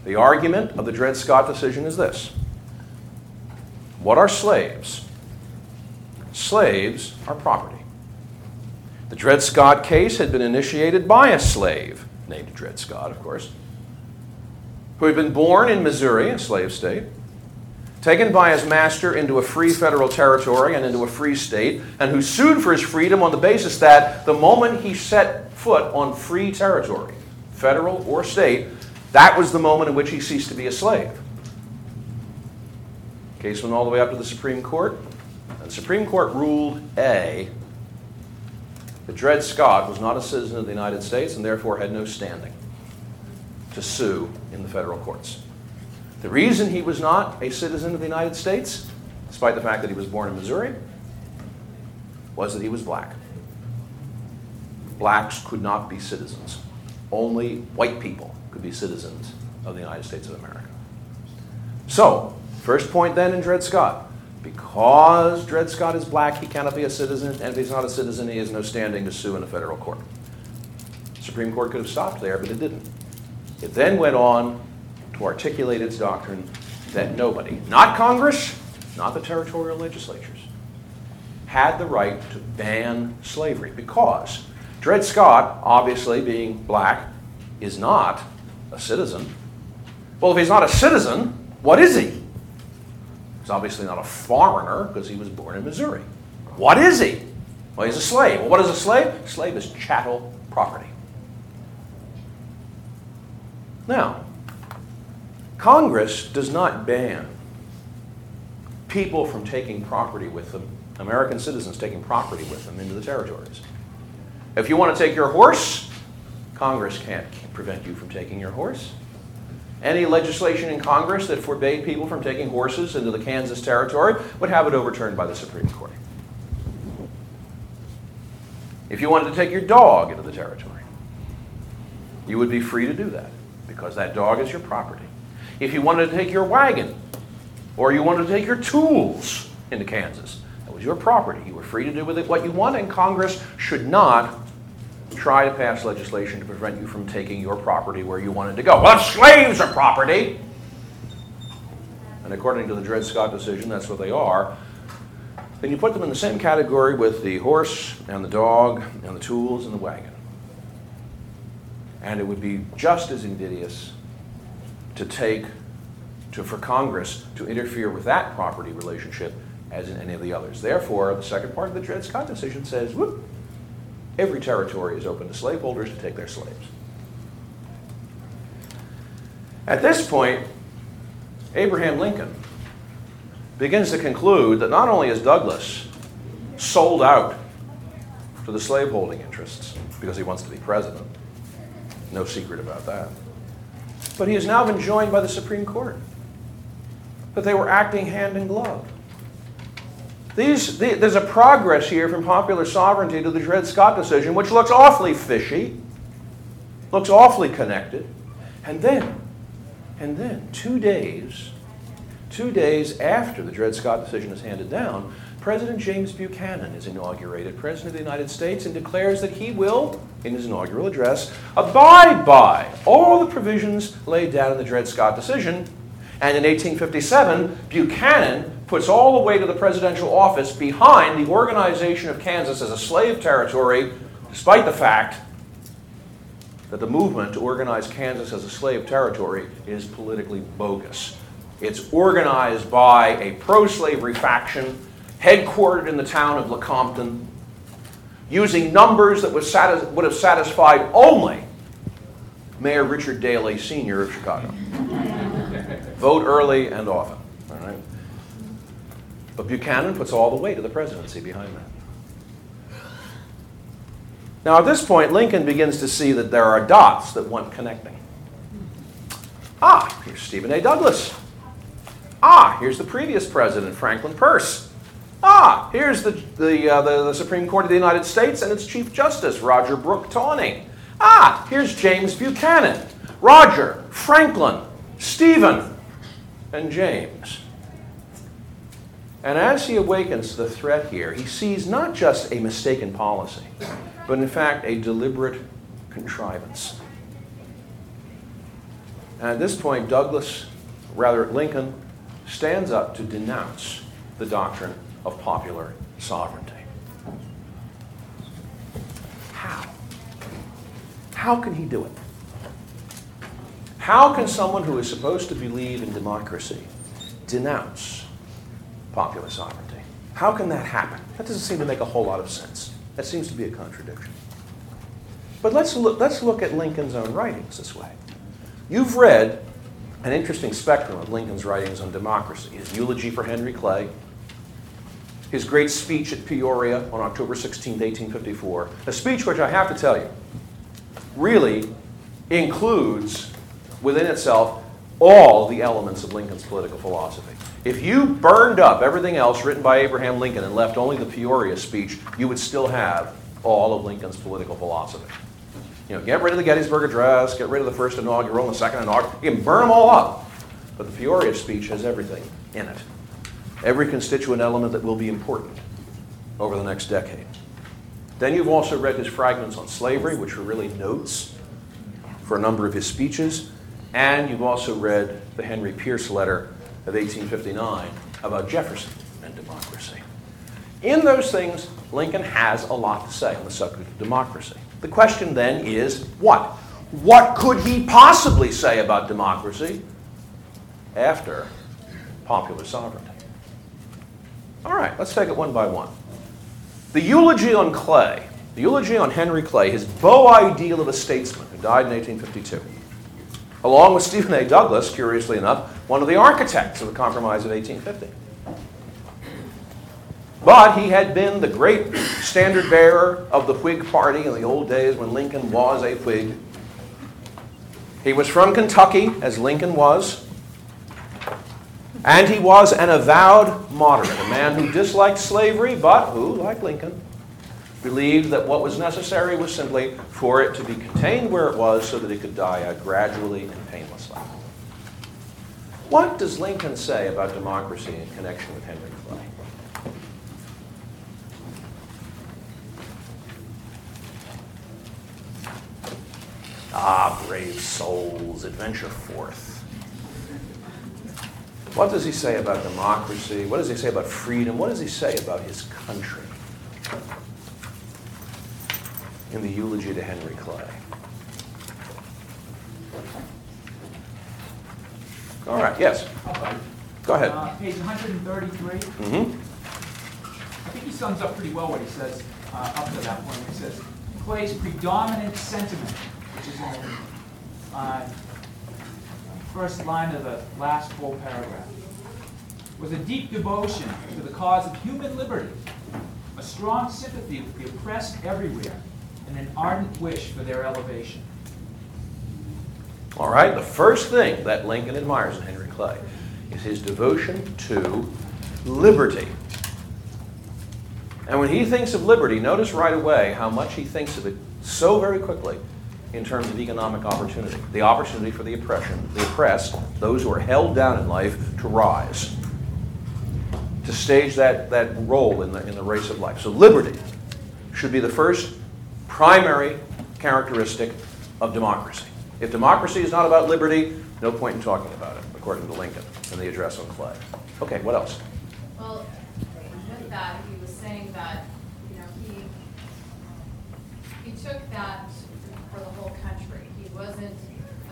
The argument of the Dred Scott decision is this What are slaves? Slaves are property. The Dred Scott case had been initiated by a slave, named Dred Scott, of course, who had been born in Missouri, a slave state, taken by his master into a free federal territory and into a free state, and who sued for his freedom on the basis that the moment he set foot on free territory, federal or state, that was the moment in which he ceased to be a slave. Case went all the way up to the Supreme Court. And the Supreme Court ruled A that Dred Scott was not a citizen of the United States and therefore had no standing to sue in the federal courts. The reason he was not a citizen of the United States, despite the fact that he was born in Missouri, was that he was black. Blacks could not be citizens. Only white people could be citizens of the United States of America. So, first point then in Dred Scott. Because Dred Scott is black, he cannot be a citizen, and if he's not a citizen, he has no standing to sue in a federal court. The Supreme Court could have stopped there, but it didn't. It then went on articulate its doctrine that nobody, not Congress, not the territorial legislatures, had the right to ban slavery because Dred Scott, obviously being black, is not a citizen. Well, if he's not a citizen, what is he? He's obviously not a foreigner because he was born in Missouri. What is he? Well, he's a slave. Well, what is a slave? A slave is chattel property. Now, Congress does not ban people from taking property with them, American citizens taking property with them into the territories. If you want to take your horse, Congress can't prevent you from taking your horse. Any legislation in Congress that forbade people from taking horses into the Kansas territory would have it overturned by the Supreme Court. If you wanted to take your dog into the territory, you would be free to do that because that dog is your property. If you wanted to take your wagon or you wanted to take your tools into Kansas, that was your property. You were free to do with it what you want, and Congress should not try to pass legislation to prevent you from taking your property where you wanted to go. Well, slaves are property. And according to the Dred Scott decision, that's what they are. Then you put them in the same category with the horse and the dog and the tools and the wagon. And it would be just as invidious to take, to, for Congress to interfere with that property relationship as in any of the others. Therefore, the second part of the Dred Scott decision says, whoop, every territory is open to slaveholders to take their slaves. At this point, Abraham Lincoln begins to conclude that not only is Douglas sold out to the slaveholding interests because he wants to be president, no secret about that, but he has now been joined by the Supreme Court. That they were acting hand in glove. These, the, there's a progress here from popular sovereignty to the Dred Scott decision, which looks awfully fishy, looks awfully connected. And then, And then, two days, two days after the Dred Scott decision is handed down, President James Buchanan is inaugurated President of the United States and declares that he will, in his inaugural address, abide by all the provisions laid down in the Dred Scott decision. And in 1857, Buchanan puts all the weight of the presidential office behind the organization of Kansas as a slave territory, despite the fact that the movement to organize Kansas as a slave territory is politically bogus. It's organized by a pro slavery faction headquartered in the town of Lecompton, using numbers that would, satis- would have satisfied only Mayor Richard Daley, Sr. of Chicago. Vote early and often. All right? But Buchanan puts all the weight of the presidency behind that. Now, at this point, Lincoln begins to see that there are dots that want connecting. Ah, here's Stephen A. Douglas. Ah, here's the previous president, Franklin Pierce. Ah, here's the, the, uh, the, the, Supreme Court of the United States and its Chief Justice, Roger Brooke Taney. Ah, here's James Buchanan, Roger, Franklin, Stephen, and James. And as he awakens the threat here, he sees not just a mistaken policy, but in fact a deliberate contrivance. And at this point, Douglas, rather Lincoln, stands up to denounce the doctrine of popular sovereignty. How? How can he do it? How can someone who is supposed to believe in democracy denounce popular sovereignty? How can that happen? That doesn't seem to make a whole lot of sense. That seems to be a contradiction. But let's look, let's look at Lincoln's own writings this way. You've read an interesting spectrum of Lincoln's writings on democracy his eulogy for Henry Clay, his great speech at Peoria on October 16, 1854, a speech which I have to tell you really includes within itself all the elements of Lincoln's political philosophy. If you burned up everything else written by Abraham Lincoln and left only the Peoria speech, you would still have all of Lincoln's political philosophy. You know, get rid of the Gettysburg Address, get rid of the first inaugural and the second inaugural. You can burn them all up. But the Peoria speech has everything in it every constituent element that will be important over the next decade. Then you've also read his fragments on slavery, which were really notes for a number of his speeches. And you've also read the Henry Pierce letter of 1859 about Jefferson and democracy. In those things, Lincoln has a lot to say on the subject of democracy. The question then is what? What could he possibly say about democracy after popular sovereignty? All right, let's take it one by one. The eulogy on Clay, the eulogy on Henry Clay, his beau ideal of a statesman who died in 1852, along with Stephen A. Douglas, curiously enough, one of the architects of the Compromise of 1850. But he had been the great standard bearer of the Whig Party in the old days when Lincoln was a Whig. He was from Kentucky, as Lincoln was. And he was an avowed moderate, a man who disliked slavery, but who, like Lincoln, believed that what was necessary was simply for it to be contained where it was so that it could die out gradually and painlessly. What does Lincoln say about democracy in connection with Henry Clay? Ah, brave souls, adventure forth. What does he say about democracy? What does he say about freedom? What does he say about his country in the eulogy to Henry Clay? All right, yes. Go ahead. Uh, page 133. Mm-hmm. I think he sums up pretty well what he says uh, up to that point. He says, Clay's predominant sentiment, which is uh, first line of the last full paragraph, was a deep devotion to the cause of human liberty, a strong sympathy with the oppressed everywhere, and an ardent wish for their elevation. All right, the first thing that Lincoln admires in Henry Clay is his devotion to liberty. And when he thinks of liberty, notice right away how much he thinks of it so very quickly in terms of economic opportunity. The opportunity for the oppression, the oppressed, those who are held down in life, to rise. To stage that, that role in the, in the race of life. So liberty should be the first primary characteristic of democracy. If democracy is not about liberty, no point in talking about it, according to Lincoln in the address on Clay. Okay, what else? Well, with that, he was saying that, you know, he, he took that for the whole country. He wasn't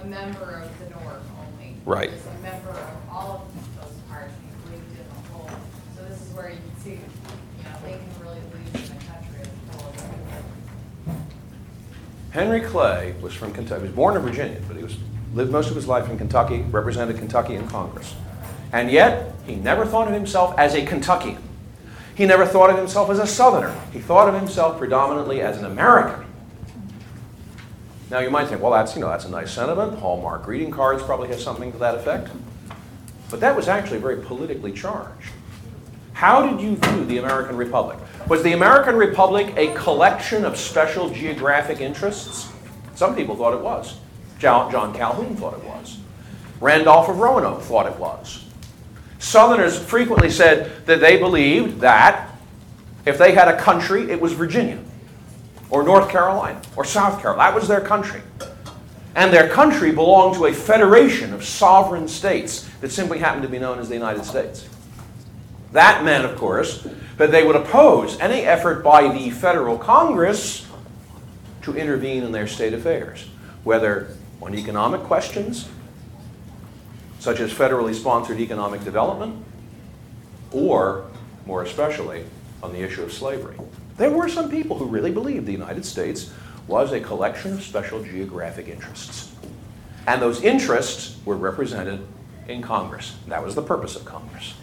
a member of the North only. Right. He was a member of all of those parts, he believed in the whole. So this is where you can see, you know, Lincoln really believes in the country as a whole. Henry Clay was from Kentucky. He was born in Virginia, but he was, lived most of his life in Kentucky, represented Kentucky in Congress. And yet, he never thought of himself as a Kentuckian. He never thought of himself as a Southerner. He thought of himself predominantly as an American. Now, you might think, well, that's, you know, that's a nice sentiment. Hallmark greeting cards probably has something to that effect. But that was actually very politically charged. How did you view the American Republic? Was the American Republic a collection of special geographic interests? Some people thought it was. John, John Calhoun thought it was. Randolph of Roanoke thought it was. Southerners frequently said that they believed that if they had a country, it was Virginia, or North Carolina, or South Carolina. That was their country. And their country belonged to a federation of sovereign states that simply happened to be known as the United States. That meant, of course, that they would oppose any effort by the federal Congress to intervene in their state affairs, whether on economic questions, such as federally sponsored economic development, or, more especially, on the issue of slavery. There were some people who really believed the United States was a collection of special geographic interests. And those interests were represented in Congress. That was the purpose of Congress.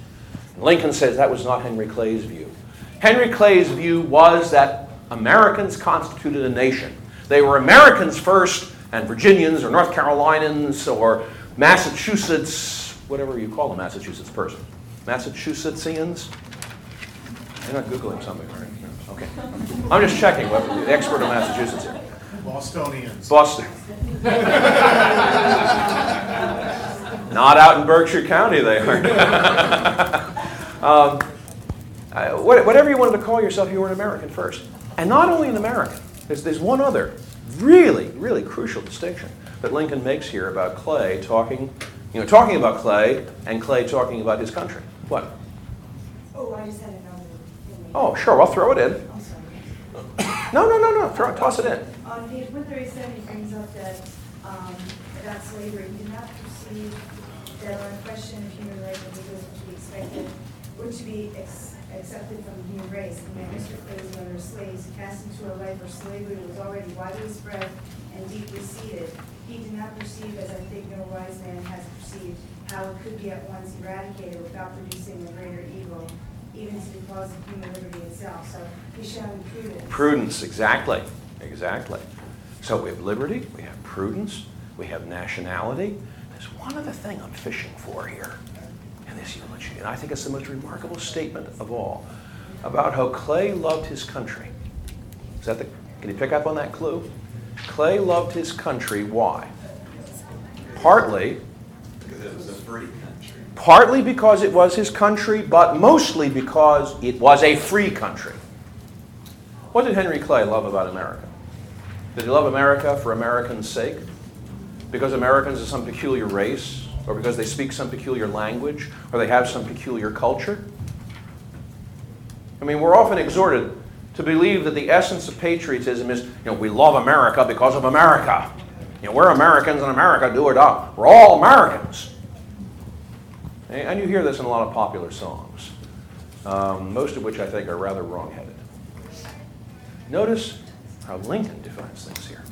Lincoln says that was not Henry Clay's view. Henry Clay's view was that Americans constituted a nation. They were Americans first, and Virginians or North Carolinians or Massachusetts, whatever you call a Massachusetts person. Massachusettsians? You're not Googling something, right? Okay. I'm just checking what the expert on Massachusetts here. Bostonians. Boston. Not out in Berkshire County, they aren't. um, uh, whatever you wanted to call yourself, you were an American first. And not only an American, there's, there's one other really, really crucial distinction that Lincoln makes here about Clay talking, you know, talking about Clay and Clay talking about his country. What? Oh, I just had another thing. Oh, sure, I'll throw it in. No, no, no, no, throw it, toss it in. On page one thirty-seven, he brings up that, um, about slavery, did not perceive that on question of human rights, and legals to be expected, or to be ex- accepted from the human race, that Mr. Clay's owner slaves cast into a life where slavery was already widely spread and deeply seated. He did not perceive, as I think no wise man has perceived, how it could be at once eradicated without producing a greater evil, even to the cause of human liberty itself. So he's showing prudence. Prudence, exactly, exactly. So we have liberty, we have prudence, we have nationality. There's one other thing I'm fishing for here in this eulogy, and I think it's the most remarkable statement of all about how Clay loved his country. Is that the? Can you pick up on that clue? Clay loved his country. Why? Partly Because it was a free country. Partly because it was his country, but mostly because it was a free country. What did Henry Clay love about America? Did he love America for Americans' sake? Because Americans are some peculiar race, or because they speak some peculiar language, or they have some peculiar culture? I mean, we're often exhorted to believe that the essence of patriotism is, you know, we love America because of America. You know, we're Americans and America do or die. We're all Americans. And you hear this in a lot of popular songs, um, most of which I think are rather wrong-headed. Notice how Lincoln defines things here.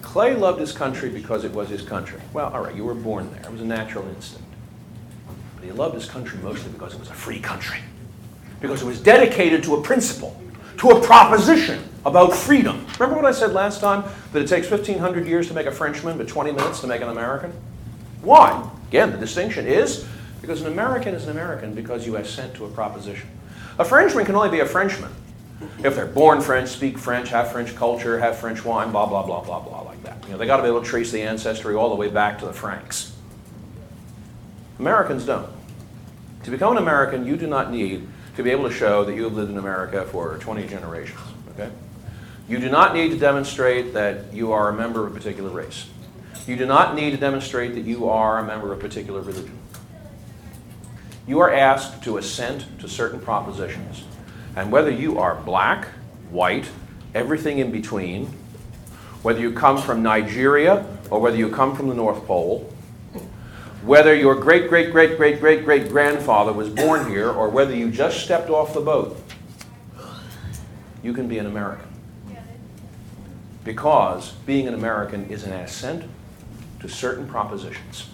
Clay loved his country because it was his country. Well, all right, you were born there. It was a natural instinct. But he loved his country mostly because it was a free country. Because it was dedicated to a principle, to a proposition about freedom. Remember what I said last time? That it takes 1,500 years to make a Frenchman, but 20 minutes to make an American? Why? Again, the distinction is because an American is an American because you assent to a proposition. A Frenchman can only be a Frenchman If they're born French, speak French, have French culture, have French wine, blah, blah, blah, blah, blah, like that. You know, they got to be able to trace the ancestry all the way back to the Franks. Americans don't. To become an American, you do not need to be able to show that you have lived in America for 20 generations. Okay? You do not need to demonstrate that you are a member of a particular race. You do not need to demonstrate that you are a member of a particular religion. You are asked to assent to certain propositions. And whether you are black, white, everything in between, whether you come from Nigeria or whether you come from the North Pole, whether your great, great, great, great, great, great grandfather was born here or whether you just stepped off the boat, you can be an American. Because being an American is an assent to certain propositions.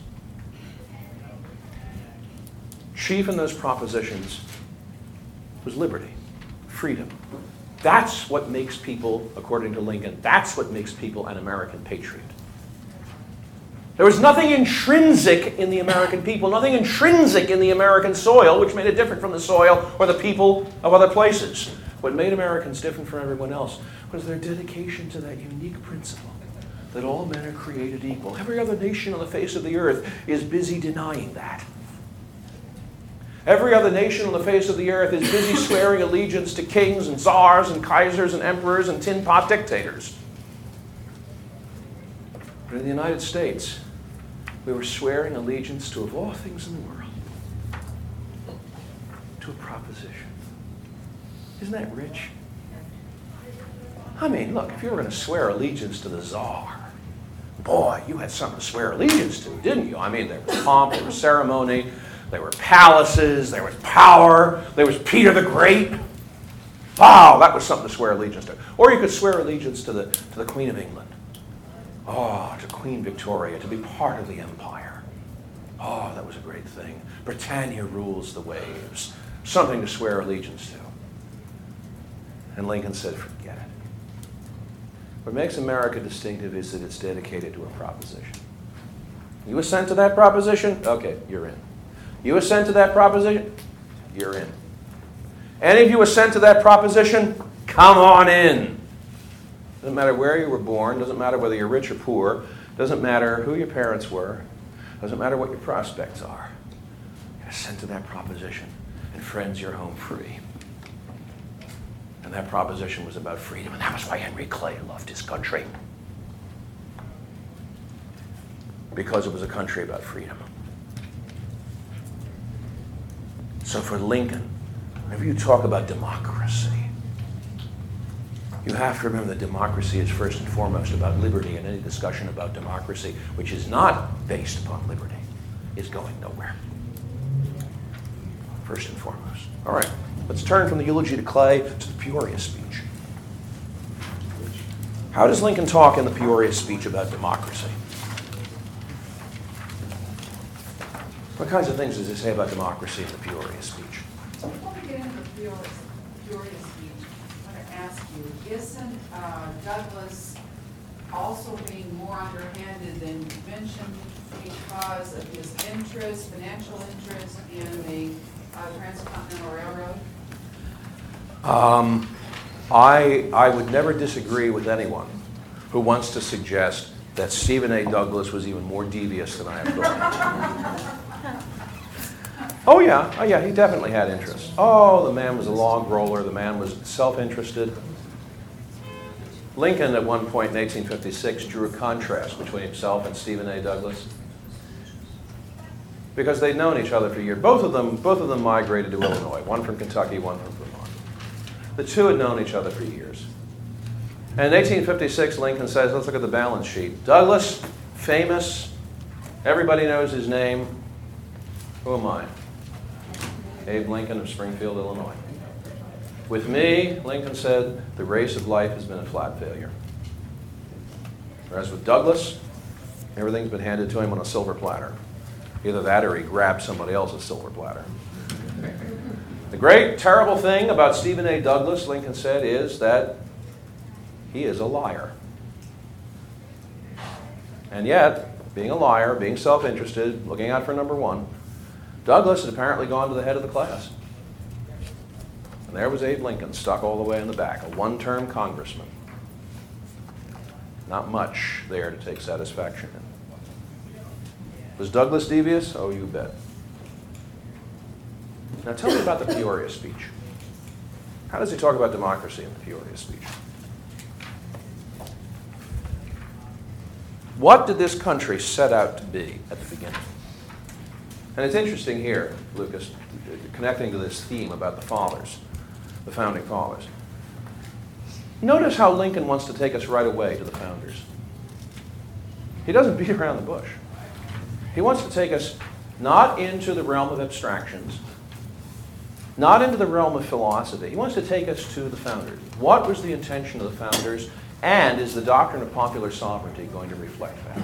Chief in those propositions was liberty, freedom. That's what makes people, according to Lincoln, that's what makes people an American patriot. There was nothing intrinsic in the American people, nothing intrinsic in the American soil, which made it different from the soil or the people of other places. What made Americans different from everyone else was their dedication to that unique principle that all men are created equal. Every other nation on the face of the earth is busy denying that. Every other nation on the face of the earth is busy swearing allegiance to kings and czars and kaisers and emperors and tin pot dictators. But in the United States, we were swearing allegiance to, of all things in the world, to a proposition. Isn't that rich? I mean, look, if you were going to swear allegiance to the czar, boy, you had something to swear allegiance to, didn't you? I mean, there was pomp, there was ceremony, there were palaces, there was power, there was Peter the Great. Wow, that was something to swear allegiance to. Or you could swear allegiance to the, to the Queen of England. Oh, to Queen Victoria, to be part of the empire. Oh, that was a great thing. Britannia rules the waves. Something to swear allegiance to. And Lincoln said, forget it. What makes America distinctive is that it's dedicated to a proposition. You assent to that proposition? Okay, you're in. You assent to that proposition? You're in. Any of you assent to that proposition? Come on in. Doesn't matter where you were born, doesn't matter whether you're rich or poor, doesn't matter who your parents were, doesn't matter what your prospects are. You assent to that proposition, and friends, you're home free. And that proposition was about freedom, and that was why Henry Clay loved his country. Because it was a country about freedom. So for Lincoln, whenever you talk about democracy, you have to remember that democracy is first and foremost about liberty, and any discussion about democracy which is not based upon liberty is going nowhere. First and foremost. All right, let's turn from the eulogy to Clay to the Peoria speech. How does Lincoln talk in the Peoria speech about democracy? What kinds of things does he say about democracy in the Peoria speech? Before we get into the Peoria, Peoria speech, I want to ask you, isn't uh, Douglas also being more underhanded than convention because of his interest, financial interest in the uh, Transcontinental Railroad? Um, I, I would never disagree with anyone who wants to suggest that Stephen A. Douglas was even more devious than I have thought. oh, yeah. Oh, yeah, he definitely had interest. Oh, the man was a log roller. The man was self interested. Lincoln, at one point in 1856, drew a contrast between himself and Stephen A. Douglas because they'd known each other for years. Both of them, both of them migrated to Illinois, one from Kentucky, one from. The two had known each other for years. And in 1856, Lincoln says, let's look at the balance sheet. Douglas, famous, everybody knows his name. Who am I? Abe Lincoln of Springfield, Illinois. With me, Lincoln said, the race of life has been a flat failure. Whereas with Douglas, everything's been handed to him on a silver platter. Either that or he grabbed somebody else's silver platter. The great, terrible thing about Stephen A. Douglas, Lincoln said, is that he is a liar. And yet, being a liar, being self interested, looking out for number one, Douglas had apparently gone to the head of the class. And there was Abe Lincoln stuck all the way in the back, a one-term congressman. Not much there to take satisfaction in. Was Douglas devious? Oh, you bet. Now tell me about the Peoria speech. How does he talk about democracy in the Peoria speech? What did this country set out to be at the beginning? And it's interesting here, Lucas, connecting to this theme about the fathers, the founding fathers. Notice how Lincoln wants to take us right away to the founders. He doesn't beat around the bush. He wants to take us not into the realm of abstractions, not into the realm of philosophy. He wants to take us to the founders. What was the intention of the founders? And is the doctrine of popular sovereignty going to reflect that?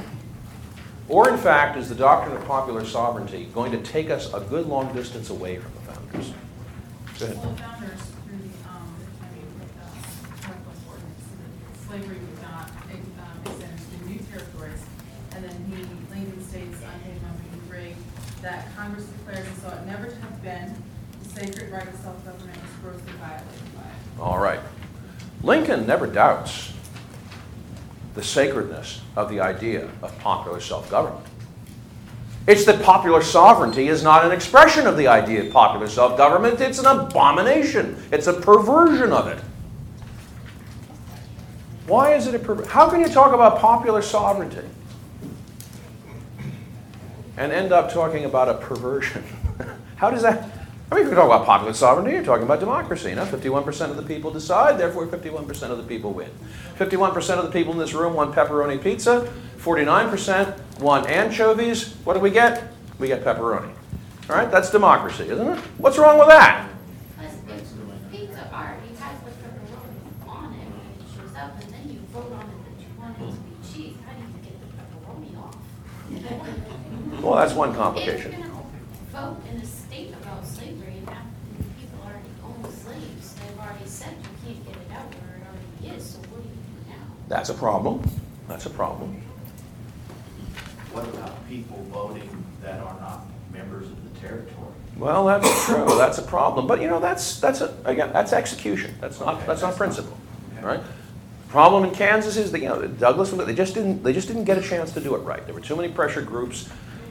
Or, in fact, is the doctrine of popular sovereignty going to take us a good long distance away from the founders? Go ahead. Well, founders, through, the, um, I mean, the ordinance, slavery was not, um, extended to new territories. And then he, Lincoln states on page one fifty-three, that Congress declares and it never to have been, the sacred right of self-government was grossly violated by it. All right. Lincoln never doubts the sacredness of the idea of popular self government. It's that popular sovereignty is not an expression of the idea of popular self government, it's an abomination, it's a perversion of it. Why is it a perversion? How can you talk about popular sovereignty and end up talking about a perversion? How does that? I mean, if you talk about popular sovereignty, you're talking about democracy. You know, 51% of the people decide, therefore 51% of the people win. 51% of the people in this room want pepperoni pizza. 49% want anchovies. What do we get? We get pepperoni. All right, that's democracy, isn't it? What's wrong with that? Pizza has the pepperoni on it when it shows up, and then you vote on it that you want it to be cheese, how do you get the pepperoni off? Well, that's one complication. you're gonna vote in a state about slavery and have people already own slaves, they've already said you can't get it out where it already is, so what do you do now? That's a problem. That's a problem. What about people voting that are not members of the territory? Well, that's true. That's a problem. But you know, that's that's a, again, that's execution. That's not that's not principle. right? Problem in Kansas is that you know Douglas they just didn't they just didn't get a chance to do it right. There were too many pressure groups,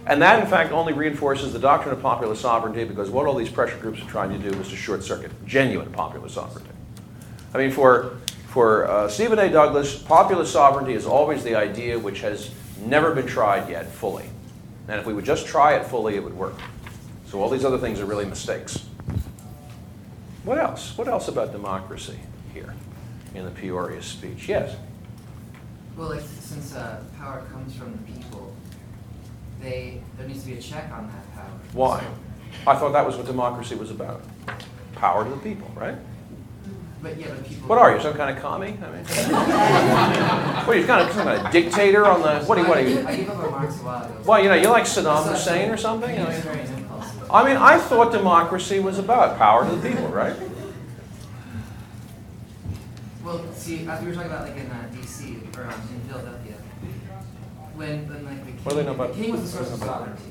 and that in fact only reinforces the doctrine of popular sovereignty because what all these pressure groups are trying to do is to short circuit genuine popular sovereignty. I mean, for for uh, Stephen A. Douglas, popular sovereignty is always the idea which has never been tried yet fully. And if we would just try it fully, it would work. So all these other things are really mistakes. What else? What else about democracy here in the Peoria speech? Yes. Well, like, since uh, power comes from the people, they, there needs to be a check on that power. Why? So- I thought that was what democracy was about. Power to the people, right? But yeah, but people. What are you, some kind of commie? I mean, what are you, kind of some kind of dictator on the? What are you? What are you? I gave up remarks a while ago. Well, you know, you like Saddam Hussein or something? I mean. I mean, I thought democracy was about power to the people, right? Well, see, as we were talking about, like in uh, D.C. or um, in Philadelphia, when, when like the king, What do they know about- the king was the source of sovereignty.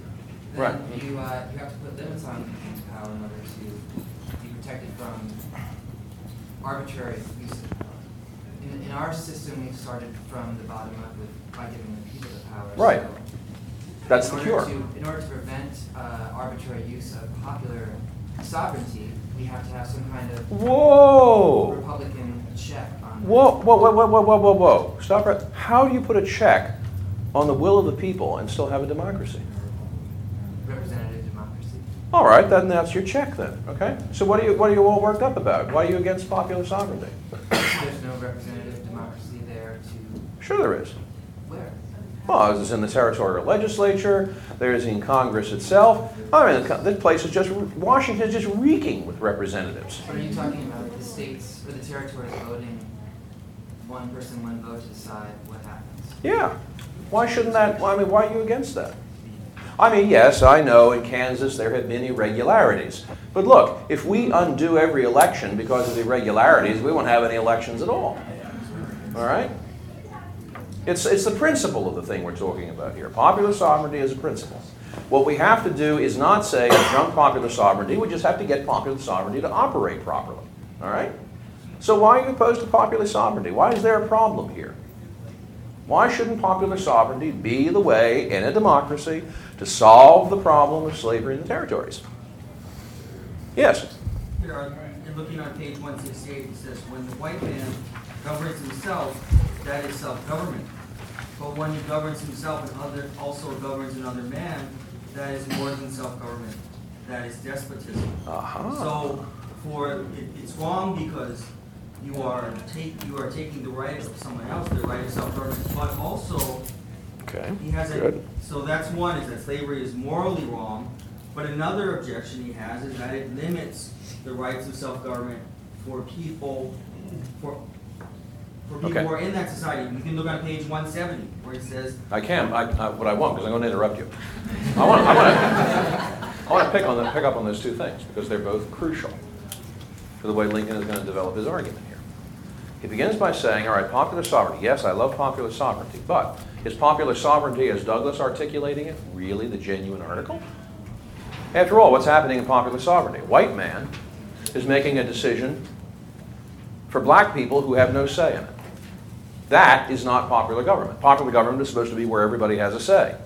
Right. You uh, you have to put limits on the king's power in order to be protected from arbitrary use of power. In, in our system, we've started from the bottom up with by giving the people the power. Right. So That's in the order cure. to- In order to prevent uh, arbitrary use of popular sovereignty, we have to have some kind of Whoa! Republican check on. Whoa, whoa, whoa, whoa, whoa, whoa, whoa, whoa. Stop right. How do you put a check on the will of the people and still have a democracy? All right, then that's your check then, okay? So what are you, what are you all worked up about? Why are you against popular sovereignty? There's no representative democracy there to, Sure there is. where? Well, it's in the territorial legislature, there's in Congress itself. I mean, this place is just, Washington is just reeking with representatives. What are you talking about, the states or the territories voting one person, one vote to decide what happens? Yeah. Why shouldn't that, I mean, why are you against that? I mean, yes, I know in Kansas there have been irregularities. But look, if we undo every election because of irregularities, we won't have any elections at all. All right? It's, it's the principle of the thing we're talking about here. Popular sovereignty is a principle. What we have to do is not say junk popular sovereignty, we just have to get popular sovereignty to operate properly. All right? So why are you opposed to popular sovereignty? Why is there a problem here? Why shouldn't popular sovereignty be the way in a democracy to solve the problem of slavery in the territories? Yes? Here, looking on page one sixty-eight, it says, when the white man governs himself, that is self-government. But when he governs himself and other, also governs another man, that is more than self-government, that is despotism. Aha. So, for, it, it's wrong because you are take, you are taking the right of someone else, the right of self-government, but also, Okay. he has a, Good. so that's one, is that slavery is morally wrong, but another objection he has is that it limits the rights of self-government for people, for, for people Okay. who are in that society. You can look on page one seventy, where it says, I can, I, I, what I want, because I'm going to interrupt you. I want, I want to, I want to pick on, the- pick up on those two things, because they're both crucial for the way Lincoln is going to develop his argument here. He begins by saying, all right, popular sovereignty, yes, I love popular sovereignty, but is popular sovereignty, as Douglas articulating it, really the genuine article? After all, what's happening in popular sovereignty? White man is making a decision for black people who have no say in it. That is not popular government. Popular government is supposed to be where everybody has a say.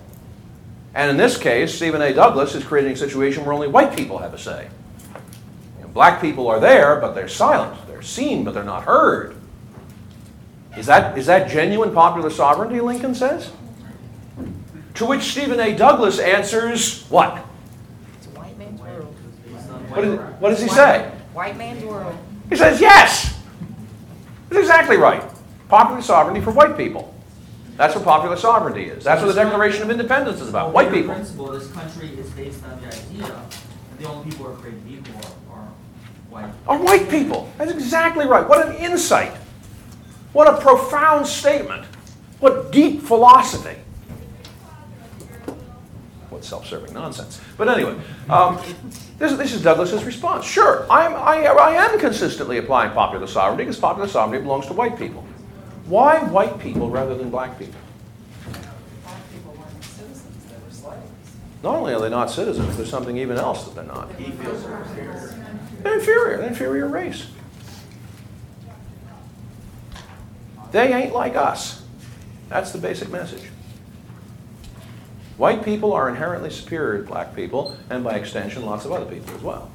And in this case, Stephen A. Douglas is creating a situation where only white people have a say. You know, black people are there, but they're silent. They're seen, but they're not heard. Is that, is that genuine popular sovereignty, Lincoln says? To which Stephen A. Douglas answers, what? It's a white man's world. What, is, what does he say? White man's world. He says, yes! That's exactly right. Popular sovereignty for white people. That's what popular sovereignty is. That's what the Declaration of Independence is about. White In people. principle, this country is based on the idea that the only people who are created equal are, are white. Are white people. That's exactly right. What an insight. What a profound statement. What deep philosophy. What self-serving nonsense. But anyway, um, this, this is Douglas's response. Sure, I'm, I, I am consistently applying popular sovereignty because popular sovereignty belongs to white people. Why white people rather than black people? Black people weren't citizens, they were slaves. Not only are they not citizens, there's something even else that they're not. Inferior. They're inferior, they're inferior race. They ain't like us. That's the basic message. White people are inherently superior to black people, and by extension, lots of other people as well.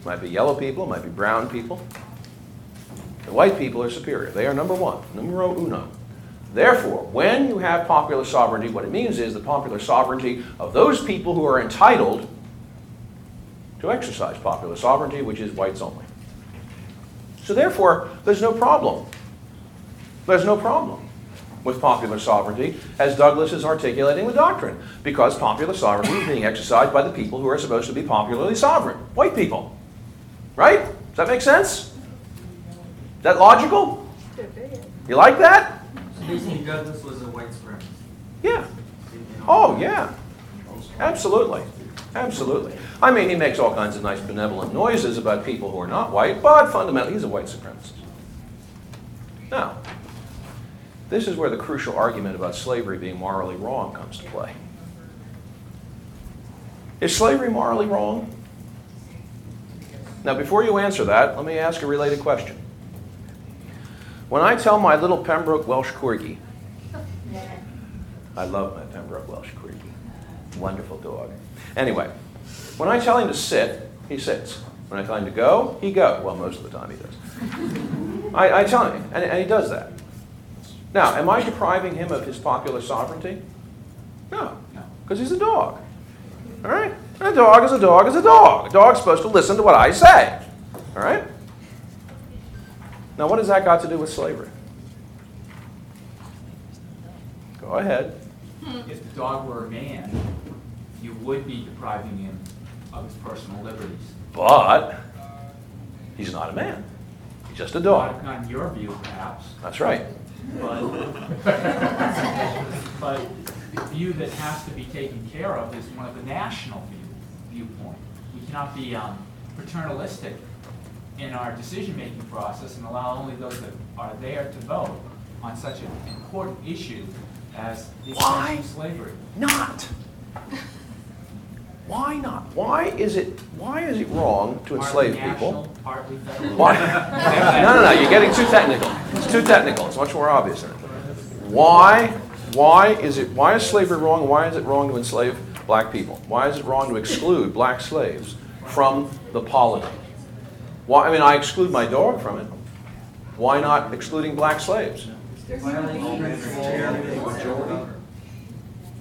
It might be yellow people, it might be brown people. The white people are superior. They are number one, numero uno. Therefore, when you have popular sovereignty, what it means is the popular sovereignty of those people who are entitled to exercise popular sovereignty, which is whites only. So therefore, there's no problem. There's no problem with popular sovereignty as Douglas is articulating the doctrine, because popular sovereignty is being exercised by the people who are supposed to be popularly sovereign, white people. Right? Does that make sense? Is that logical? You like that? So Douglas was a white supremacist. Yeah. Oh, yeah. Absolutely. Absolutely. I mean, he makes all kinds of nice benevolent noises about people who are not white, but fundamentally, he's a white supremacist. Now, this is where the crucial argument about slavery being morally wrong comes to play. Is slavery morally wrong? Now, before you answer that, let me ask a related question. When I tell my little Pembroke Welsh Corgi, I love my Pembroke Welsh Corgi. Wonderful dog. Anyway, when I tell him to sit, he sits. When I tell him to go, he goes. Well, most of the time he does. I, I tell him, and, and he does that. Now, am I depriving him of his popular sovereignty? No, No. because he's a dog. All right? A dog is a dog is a dog. A dog's supposed to listen to what I say. All right? Now, what has that got to do with slavery? Go ahead. Hmm. If the dog were a man, you would be depriving him of his personal liberties. But he's not a man. He's just a dog. Not on your view, perhaps, That's right. But, but the view that has to be taken care of is one of the national view, viewpoint. We cannot be um, paternalistic in our decision-making process and allow only those that are there to vote on such an important issue as the Why? extension of slavery. Not. Why not? Why is it, why is it wrong to enslave Partly people? Partly federal. Why? No, no, no, you're getting too technical. It's too technical. It's much more obvious than it. Why, why is it, why is slavery wrong? Why is it wrong to enslave black people? Why is it wrong to exclude black slaves from the polity? Why, I mean, I exclude my dog from it. Why not excluding black slaves?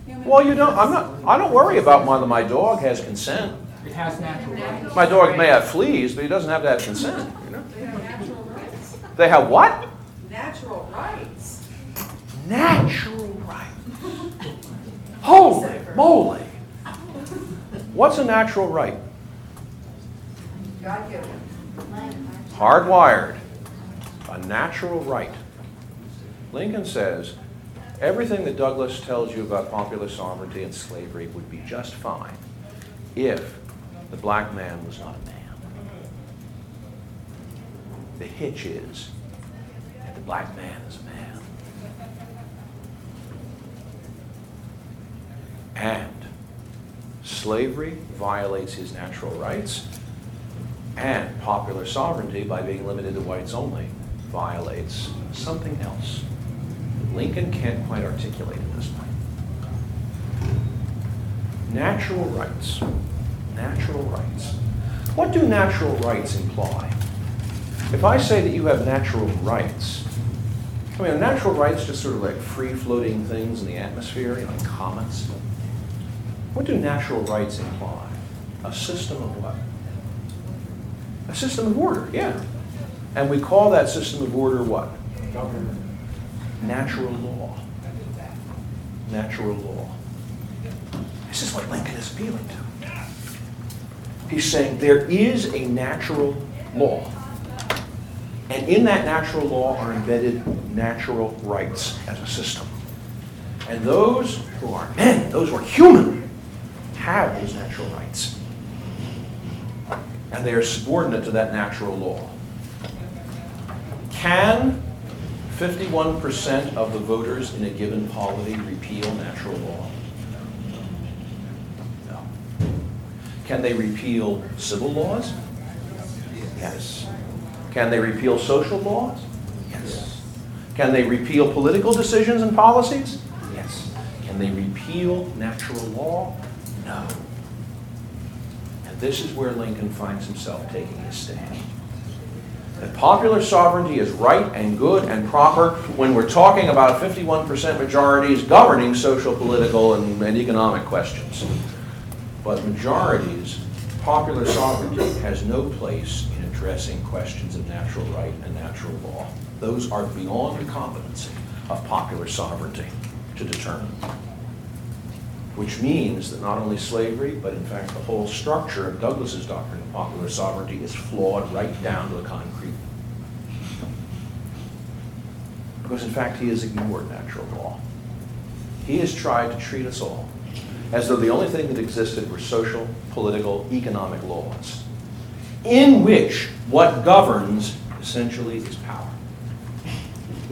Well, you don't, I'm not, I don't worry about whether my dog has consent. It has natural rights. My dog may have fleas, but he doesn't have to have consent, you know? They have natural rights. They have what? Natural rights. Natural right. Holy moly. What's a natural right? God given. Hardwired. A natural right. Lincoln says everything that Douglas tells you about popular sovereignty and slavery would be just fine if the black man was not a man. The hitch is that the black man is a man. And slavery violates his natural rights, and popular sovereignty, by being limited to whites only, violates something else. Lincoln can't quite articulate at this point. Natural rights. Natural rights. What do natural rights imply? If I say that you have natural rights, I mean, are natural rights just sort of like free floating things in the atmosphere, you know, like comets? What do natural rights imply? A system of what? A system of order, yeah. And we call that system of order what? Natural law. Natural law. This is what Lincoln is appealing to. He's saying there is a natural law. And in that natural law are embedded natural rights as a system. And those who are men, those who are human, have those natural rights. And they are subordinate to that natural law. Can 51% of the voters in a given polity repeal natural law? No. Can they repeal civil laws? Yes. Can they repeal social laws? Yes. Can they repeal political decisions and policies? Yes. Can they repeal natural law? No. And this is where Lincoln finds himself taking his stand. That popular sovereignty is right and good and proper when we're talking about 51% majorities governing social, political, and, and economic questions. But majorities, popular sovereignty has no place in addressing questions of natural right and natural law. Those are beyond the competency of popular sovereignty to determine. Which means that not only slavery, but in fact the whole structure of Douglas's doctrine of popular sovereignty is flawed right down to the concrete. Because in fact he has ignored natural law. He has tried to treat us all as though the only thing that existed were social, political, economic laws, in which what governs essentially is power.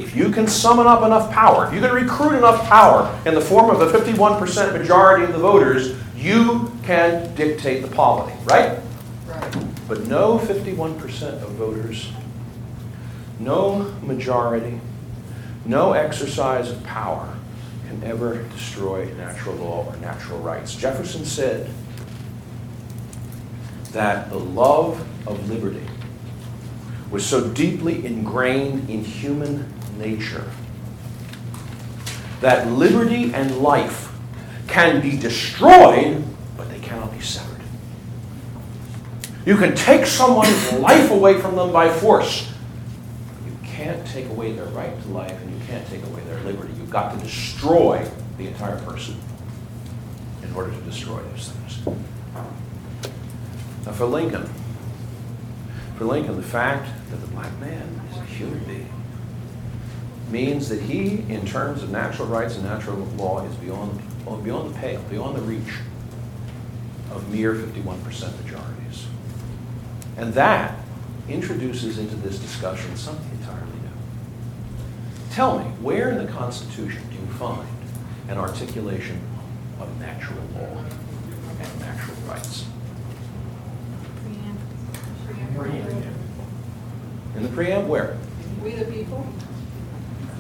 If you can summon up enough power, if you can recruit enough power in the form of a 51% majority of the voters, you can dictate the polity, right? Right. But no 51% of voters, no majority, no exercise of power can ever destroy natural law or natural rights. Jefferson said that the love of liberty was so deeply ingrained in human nature that liberty and life can be destroyed, but they cannot be severed. You can take someone's life away from them by force. You can't take away their right to life, and you can't take away their liberty. You've got to destroy the entire person in order to destroy those things. Now, for Lincoln, for Lincoln, the fact that the black man is a human being means that he, in terms of natural rights and natural law, is beyond, beyond the pale, beyond the reach of mere 51% majorities. And that introduces into this discussion something entirely new. Tell me, where in the Constitution do you find an articulation of natural law? and natural rights. In the preamble, where?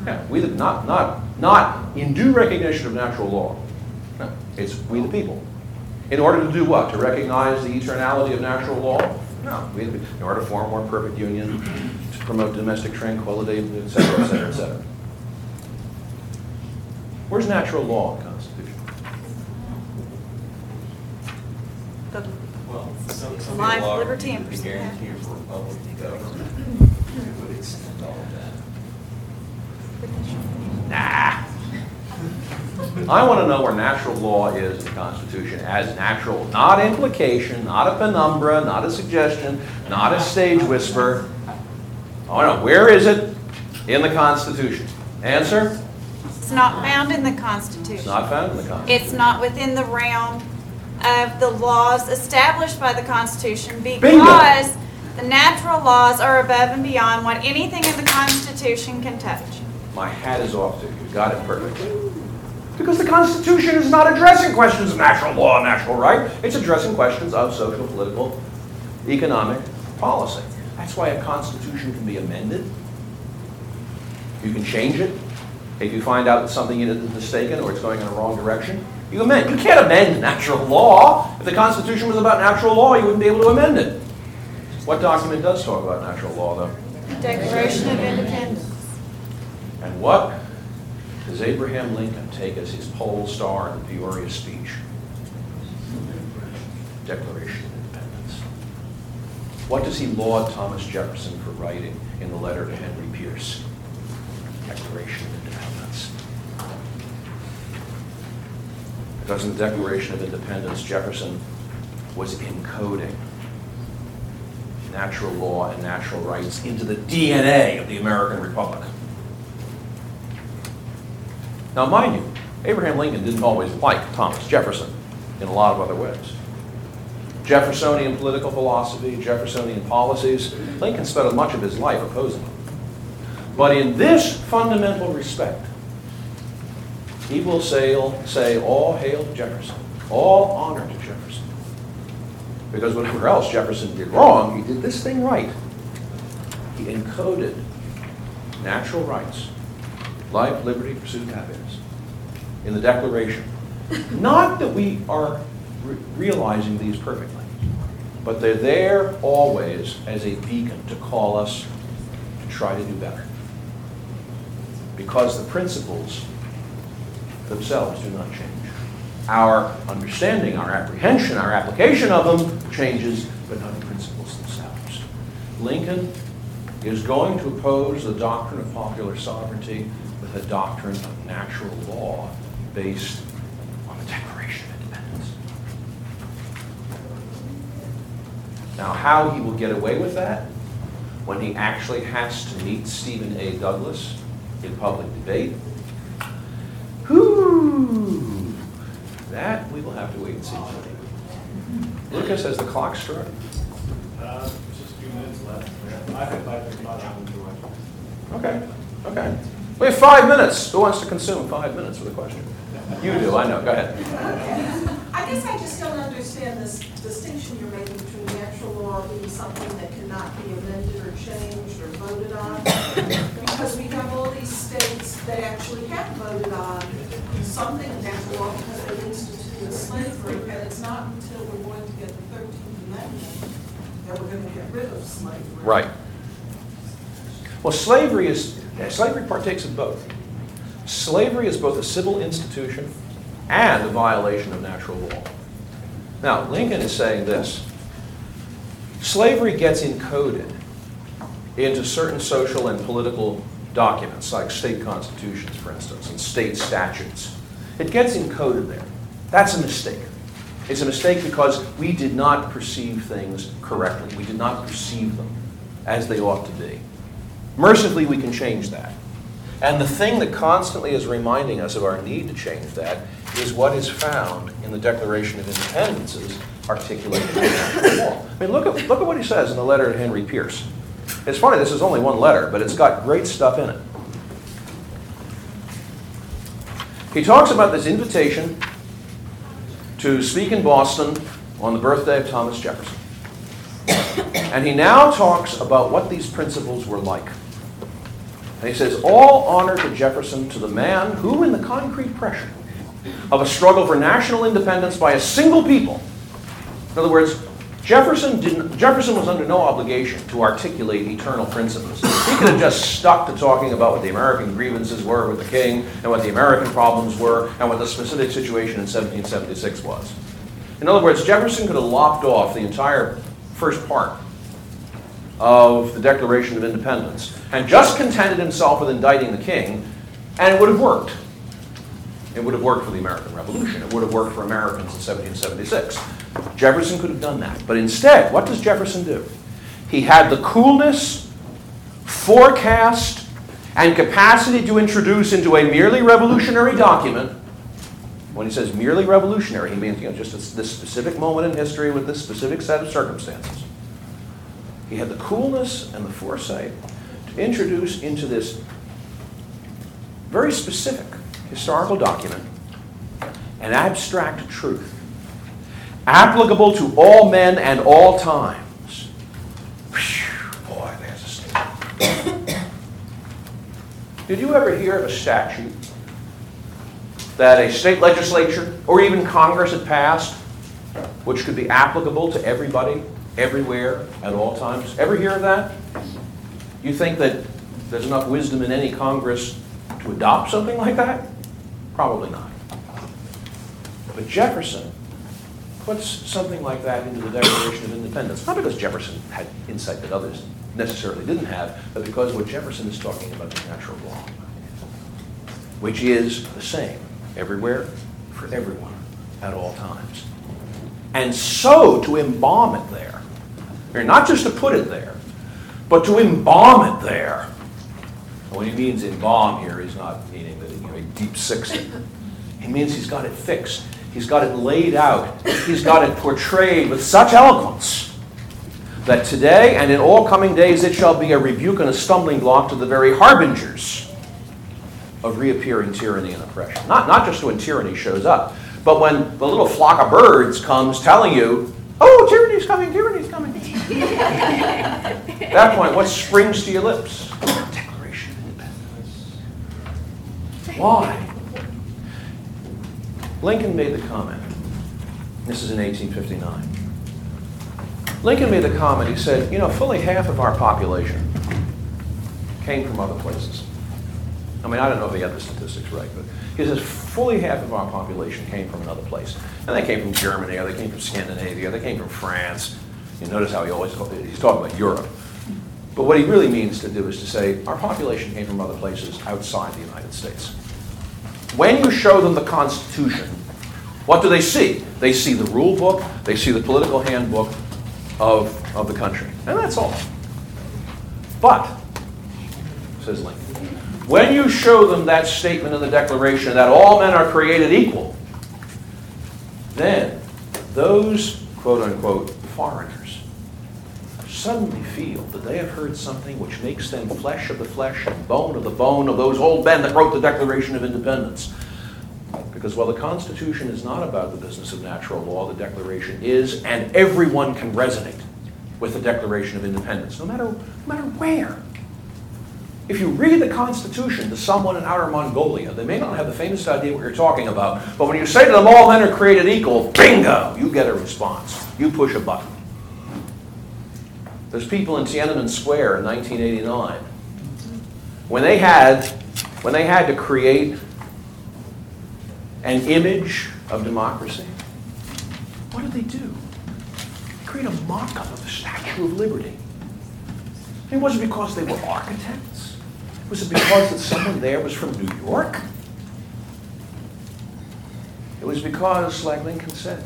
We the? Yeah, we the, not, not, not in due recognition of natural law. No, it's we the people. In order to do what? To recognize the eternality of natural law? No, we the, in order to form a more perfect union, to promote domestic tranquility, et cetera, et cetera, et cetera. Where's natural law in the Constitution? Well, some, some Life, people liberty, and the pursuit of guarantee of Republican government would extend all of that. Nah. I want to know where natural law is in the Constitution as natural, not implication, not a penumbra, not a suggestion, not a stage whisper. I want to know, where is it in the Constitution? Answer? It's not found in the Constitution. It's not found in the Constitution. It's not within the realm of the laws established by the Constitution Bingo. because the natural laws are above and beyond what anything in the Constitution can touch. My hat is off to you. You got it perfectly. Because the Constitution is not addressing questions of natural law and natural right. It's addressing questions of social, political, economic policy. That's why a Constitution can be amended. You can change it. If you find out that something is mistaken or it's going in the wrong direction, you amend. You can't amend natural law. If the Constitution was about natural law, you wouldn't be able to amend it. What document does talk about natural law, though? Declaration of Independence. And what does Abraham Lincoln take as his pole star in the Peoria speech? Declaration of Independence. What does he laud Thomas Jefferson for writing in the letter to Henry Pierce? Declaration of Independence. Because in the Declaration of Independence, Jefferson was encoding natural law and natural rights into the DNA of the American Republic. Now, mind you, Abraham Lincoln didn't always like Thomas Jefferson in a lot of other ways. Jeffersonian political philosophy, Jeffersonian policies, Lincoln spent much of his life opposing them. But in this fundamental respect, he will say, say all hail to Jefferson, all honor to Jefferson. Because whatever else Jefferson did wrong, he did this thing right. He encoded natural rights, life, liberty, pursuit, of happiness, in the Declaration. Not that we are re- realizing these perfectly, but they're there always as a beacon to call us to try to do better. Because the principles themselves do not change. Our understanding, our apprehension, our application of them changes, but not the principles themselves. Lincoln is going to oppose the doctrine of popular sovereignty a doctrine of natural law based on the Declaration of Independence. Now, how he will get away with that when he actually has to meet Stephen A. Douglas in public debate, whoo, that we will have to wait and see. Lucas, has the clock struck? Uh, just a few minutes left. I think I think about that one too much. Okay, okay. We have five minutes. Who wants to consume five minutes with a question? You do, I know. Go ahead. I guess I just don't understand this distinction you're making between natural law being something that cannot be amended or changed or voted on. Because we have all these states that actually have voted on something in natural law because they instituted slavery. And it's not until we're going to get the Thirteenth Amendment that we're going to get rid of slavery. Right. Well, slavery is, slavery partakes of both. Slavery is both a civil institution and a violation of natural law. Now, Lincoln is saying this slavery gets encoded into certain social and political documents, like state constitutions, for instance, and state statutes. It gets encoded there. That's a mistake. It's a mistake because we did not perceive things correctly. We did not perceive them as they ought to be. Mercifully, we can change that. And the thing that constantly is reminding us of our need to change that is what is found in the Declaration of Independence's articulated. I mean, look at, look at what he says in the letter to Henry Pierce. It's funny, this is only one letter, but it's got great stuff in it. He talks about this invitation to speak in Boston on the birthday of Thomas Jefferson. And he now talks about what these principles were like. And he says, All honor to Jefferson, to the man who, in the concrete pressure of a struggle for national independence by a single people, in other words, Jefferson didn't Jefferson was under no obligation to articulate eternal principles. He could have just stuck to talking about what the American grievances were with the king and what the American problems were and what the specific situation in 1776 was. In other words, Jefferson could have lopped off the entire first part of the Declaration of Independence and just contented himself with indicting the king, and it would have worked. It would have worked for the American Revolution. It would have worked for Americans in 1776. Jefferson could have done that. But instead, what does Jefferson do? He had the coolness, forecast, and capacity to introduce into a merely revolutionary document. When he says merely revolutionary, he means you know, just this specific moment in history with this specific set of circumstances. He had the coolness and the foresight to introduce into this very specific historical document an abstract truth applicable to all men and all times. Whew, boy, there's a statement. Did you ever hear of a statute that a state legislature or even Congress had passed which could be applicable to everybody, everywhere, at all times? Ever hear of that? You think that there's enough wisdom in any Congress to adopt something like that? Probably not. But Jefferson puts something like that into the Declaration of Independence, not because Jefferson had insight that others necessarily didn't have, but because what Jefferson is talking about is natural law, which is the same everywhere for everyone at all times. And so to embalm it there, not just to put it there, but to embalm it there. And when he means embalm here, he's not meaning that you know, he deep six it. He means he's got it fixed. He's got it laid out. He's got it portrayed with such eloquence that today and in all coming days it shall be a rebuke and a stumbling block to the very harbingers of reappearing tyranny and oppression. Not, not just when tyranny shows up, but when the little flock of birds comes telling you, oh, tyranny's coming, tyranny's coming. At that point, what springs to your lips? Declaration of Independence. Why? Lincoln made the comment. This is in 1859. Lincoln made the comment, he said, you know, fully half of our population came from other places. I mean, I don't know if he had the statistics right, but he says fully half of our population came from another place. And they came from Germany, or they came from Scandinavia, or they came from France. You notice how he always, he's talking about Europe. But what he really means to do is to say our population came from other places outside the United States. When you show them the Constitution, what do they see? They see the rule book, they see the political handbook of, of the country. And that's all. But, says Lincoln, when you show them that statement in the Declaration that all men are created equal, then those quote unquote foreigners suddenly feel that they have heard something which makes them flesh of the flesh and bone of the bone of those old men that wrote the Declaration of Independence. Because while the Constitution is not about the business of natural law, the Declaration is, and everyone can resonate with the Declaration of Independence, no matter, no matter where. If you read the Constitution to someone in outer Mongolia, they may not have the faintest idea what you're talking about, but when you say to them, all men are created equal, bingo, you get a response. You push a button. There's people in Tiananmen Square in 1989. When they had, when they had to create an image of democracy, what did they do? They Create a mock-up of the Statue of Liberty. It wasn't because they were architects. Was it because that someone there was from New York? It was because, like Lincoln said,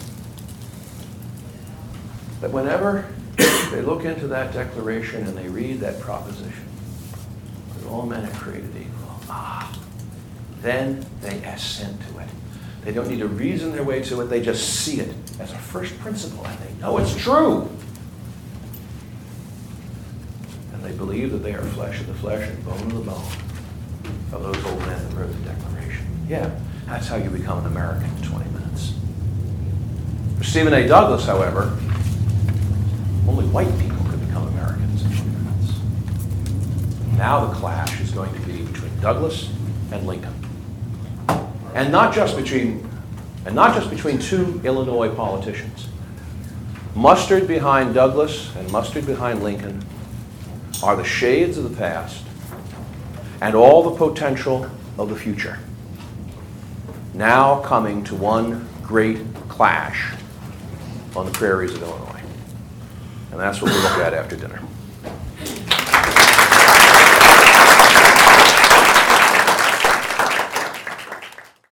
that whenever they look into that declaration and they read that proposition, that all men are created equal, ah, then they assent to it. They don't need to reason their way to it, they just see it as a first principle and they know it's true. And they believe that they are flesh of the flesh and bone of the bone of those old men that wrote the Declaration. Yeah, that's how you become an American in 20 minutes. Stephen A. Douglas, however, only white people could become Americans and Democrats. Now the clash is going to be between Douglas and Lincoln. And not just between, and not just between two Illinois politicians. Mustered behind Douglas and mustered behind Lincoln are the shades of the past and all the potential of the future. Now coming to one great clash on the prairies of Illinois. And that's what we'll look at after dinner.